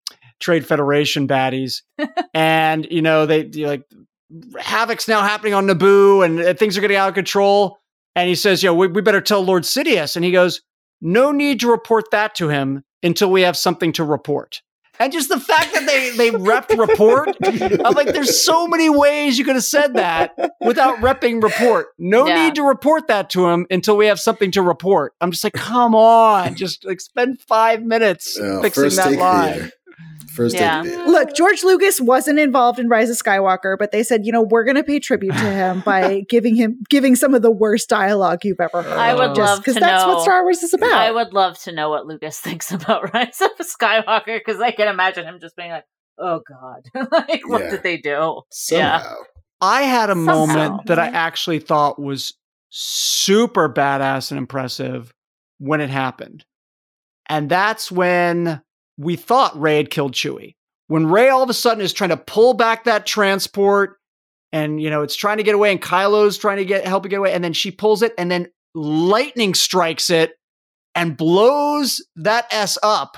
Trade Federation baddies, and you know they like havoc's now happening on Naboo, and uh, things are getting out of control. And he says, "Yo, we, we better tell Lord Sidious." And he goes, "No need to report that to him until we have something to report." And just the fact that they they repped report, I'm like, there's so many ways you could have said that without repping report. No Yeah. need to report that to him until we have something to report. I'm just like, come on, just like spend five minutes fixing first that take line. theater. First Yeah. Look, George Lucas wasn't involved in Rise of Skywalker, but they said, you know, we're going to pay tribute to him by giving him giving some of the worst dialogue you've ever heard. I would Uh, love because that's know. what Star Wars is about. I would love to know what Lucas thinks about Rise of Skywalker because I can imagine him just being like, "Oh God, like what Yeah. did they do?" Somehow. I had a Somehow. moment that I actually thought was super badass and impressive when it happened. And that's when we thought Rey had killed Chewie. When Rey all of a sudden is trying to pull back that transport and you know it's trying to get away and Kylo's trying to get help it get away and then she pulls it and then lightning strikes it and blows that S up.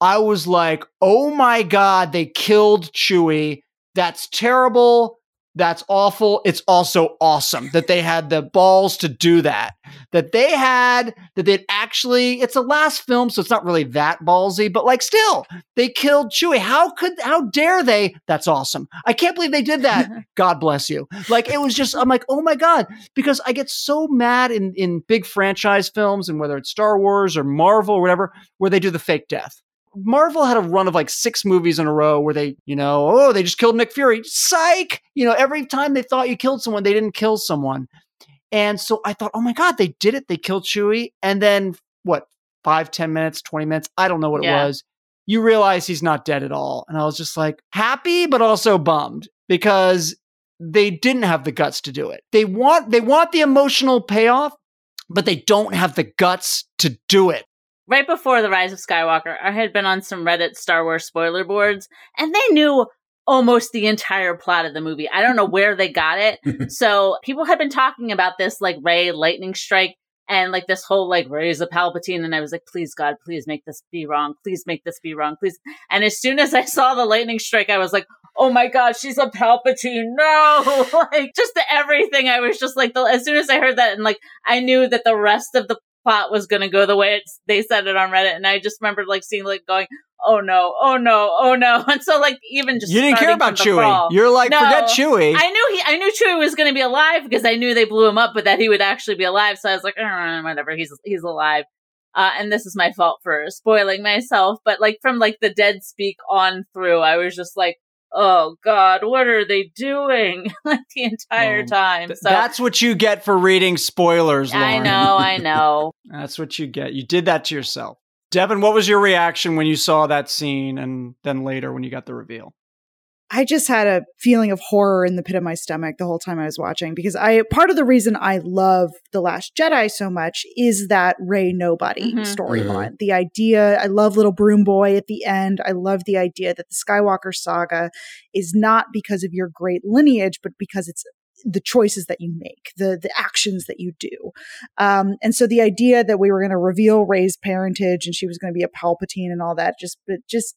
I was like, "Oh my god, they killed Chewie. That's terrible. That's awful. It's also awesome that they had the balls to do that. That they had, that they'd actually, it's the last film, so it's not really that ballsy, but like still, they killed Chewie. How could, how dare they? That's awesome. I can't believe they did that. God bless you. Like it was just, I'm like, oh my God, because I get so mad in, in big franchise films and whether it's Star Wars or Marvel or whatever, where they do the fake death. Marvel had a run of like six movies in a row where they, you know, oh, they just killed Nick Fury. Psych! You know, every time they thought you killed someone, they didn't kill someone. And so I thought, oh my God, they did it. They killed Chewie. And then what, five, ten minutes, 20 minutes? I don't know what Yeah. it was. You realize he's not dead at all. And I was just like happy, but also bummed because they didn't have the guts to do it. They want they want the emotional payoff. but they don't have the guts to do it. Right before The Rise of Skywalker, I had been on some Reddit Star Wars spoiler boards, and they knew almost the entire plot of the movie. I don't know where they got it. so people had been talking about this like Rey lightning strike and like this whole like Rey's a Palpatine, and I was like, please God, please make this be wrong. Please make this be wrong. Please. And as soon as I saw the lightning strike, I was like, oh my God, she's a Palpatine. No, like just the everything. I was just like, the, as soon as I heard that, and like I knew that the rest of the plot was going to go the way it's, they said it on Reddit, and I just remembered like seeing like going, oh no, oh no, oh no. And so like even just you didn't care about Chewie. Crawl, You're like no, forget Chewie. I knew he, I knew Chewie was going to be alive because I knew they blew him up, but that he would actually be alive. So I was like, oh, whatever, he's he's alive. Uh, and this is my fault for spoiling myself, but like from like the dead speak on through, I was just like, oh god what are they doing? Like the entire well, time so that's what you get for reading spoilers Lauren. i know i know. That's what you get. You did that to yourself. Devin, what was your reaction when you saw that scene and then later when you got the reveal? I just had a feeling of horror in the pit of my stomach the whole time I was watching because I part of the reason I love The Last Jedi so much is that Rey nobody mm-hmm. storyline. Mm-hmm. The idea I love little broom boy at the end. I love the idea that the Skywalker saga is not because of your great lineage, but because it's the choices that you make, the the actions that you do. Um, and so the idea that we were going to reveal Rey's parentage and she was going to be a Palpatine and all that just but just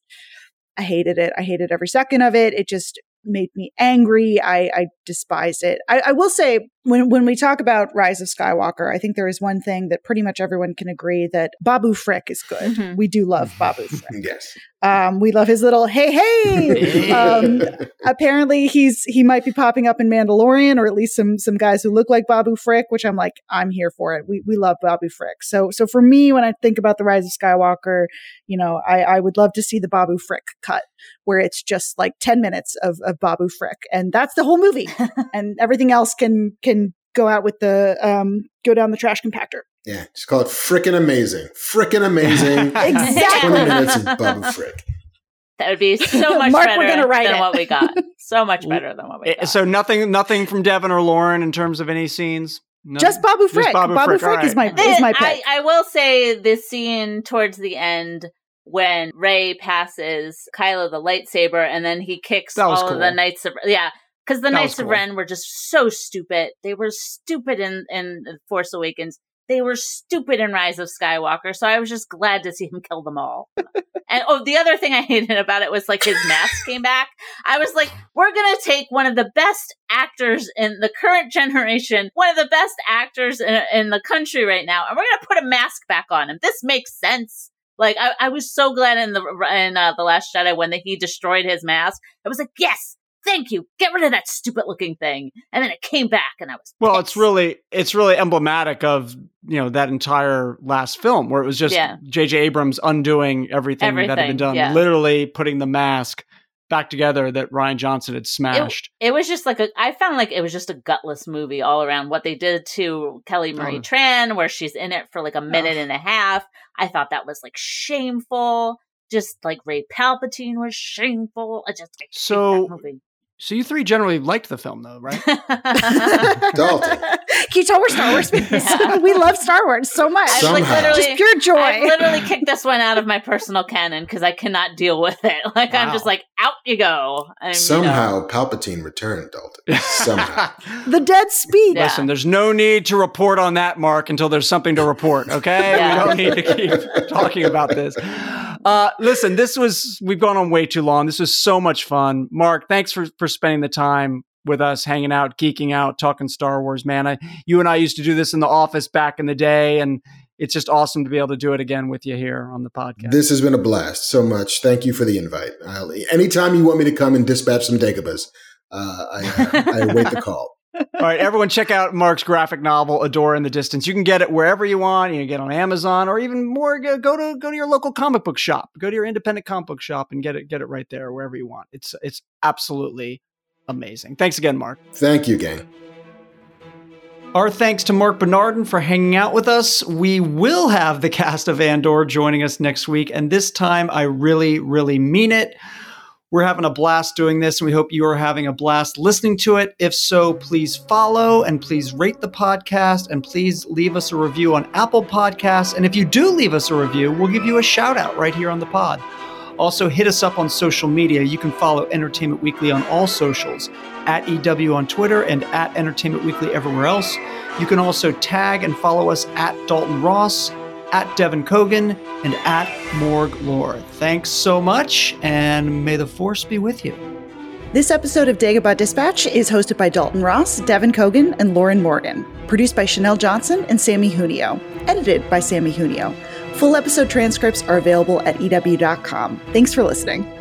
I hated it. I hated every second of it. It just made me angry. I, I despise it. I, I, will say when when we talk about Rise of Skywalker, I think there is one thing that pretty much everyone can agree that Babu Frick is good. Mm-hmm. We do love Babu Frick. yes. Um, we love his little hey hey. um, apparently he's he might be popping up in Mandalorian or at least some some guys who look like Babu Frick, which I'm like I'm here for it. We we love Babu Frick. So so for me when I think about the Rise of Skywalker, you know I I would love to see the Babu Frick cut where it's just like 10 minutes of, of Babu Frick and that's the whole movie and everything else can can go out with the um go down the trash compactor. Yeah, just call it frickin' amazing. Frickin' amazing. exactly. 20 minutes of Babu Frick. That would be so much Marc, better than it. what we got. So much better than what we got. So nothing nothing from Devin or Lauren in terms of any scenes? No, just Babu Frick. Just Babu, Babu Frick, Frick right. is my is my pick. I, I will say this scene towards the end when Rey passes Kylo the lightsaber and then he kicks all cool. of the Knights of yeah because the that Knights cool. of Ren were just so stupid. They were stupid in in Force Awakens. They were stupid in Rise of Skywalker. So I was just glad to see him kill them all. and oh, the other thing I hated about it was like his mask came back. I was like, we're gonna take one of the best actors in the current generation, one of the best actors in, in the country right now, and we're gonna put a mask back on him. This makes sense. Like I, I was so glad in the in uh, the Last Jedi when the, he destroyed his mask. I was like, yes, thank you. Get rid of that stupid looking thing. And then it came back, and I was well. It's really it's really emblematic of you know that entire last film where it was just J.J. Yeah. Abrams undoing everything, everything, that had been done, yeah. literally putting the mask back together that Rian Johnson had smashed. It, it, was just like a I found like it was just a gutless movie all around. What they did to Kelly Marie oh. Tran, where she's in it for like a minute oh. and a half, I thought that was like shameful. Just like Rey Palpatine was shameful. I just I so so you three generally liked the film, though, right? Dalton. Can you tell we're Star Wars fans? Yeah. we love Star Wars so much. I've like literally, just pure joy. I literally kicked this one out of my personal canon because I cannot deal with it. Like wow. I'm just like, out you go. And, Somehow you know. Palpatine returned, Dalton. Somehow. the dead speak. Yeah. Listen, there's no need to report on that, Marc, until there's something to report. Okay, yeah. we don't need to keep talking about this. Uh, listen, this was we've gone on way too long. This was so much fun, Marc. Thanks for for spending the time with us, hanging out, geeking out, talking Star Wars. Man, I, you and I used to do this in the office back in the day, and it's just awesome to be able to do it again with you here on the podcast. This has been a blast so much. Thank you for the invite. I'll, anytime you want me to come and dispatch some Dagobahs, uh, I, uh, I await the call. All right, everyone, check out Marc's graphic novel "Adora and the Distance." You can get it wherever you want. You can get it on Amazon, or even more, go to go to your local comic book shop. Go to your independent comic book shop and get it get it right there wherever you want. It's it's absolutely amazing. Thanks again, Marc. Thank you, gang. Our thanks to Marc Bernardin for hanging out with us. We will have the cast of Andor joining us next week, and this time I really, really mean it. We're having a blast doing this, and we hope you are having a blast listening to it. If so, please follow and please rate the podcast and please leave us a review on Apple Podcasts. And if you do leave us a review, we'll give you a shout out right here on the pod. Also, hit us up on social media. You can follow Entertainment Weekly on all socials at EW on Twitter and at Entertainment Weekly everywhere else. You can also tag and follow us at Dalton Ross at Devin Coggan, and at Morg Lore. Thanks so much, and may the force be with you. This episode of Dagobah Dispatch is hosted by Dalton Ross, Devin Coggan, and Lauren Morgan. Produced by Chanel Johnson and Sammy Junio. Edited by Sammy Junio. Full episode transcripts are available at EW.com. Thanks for listening.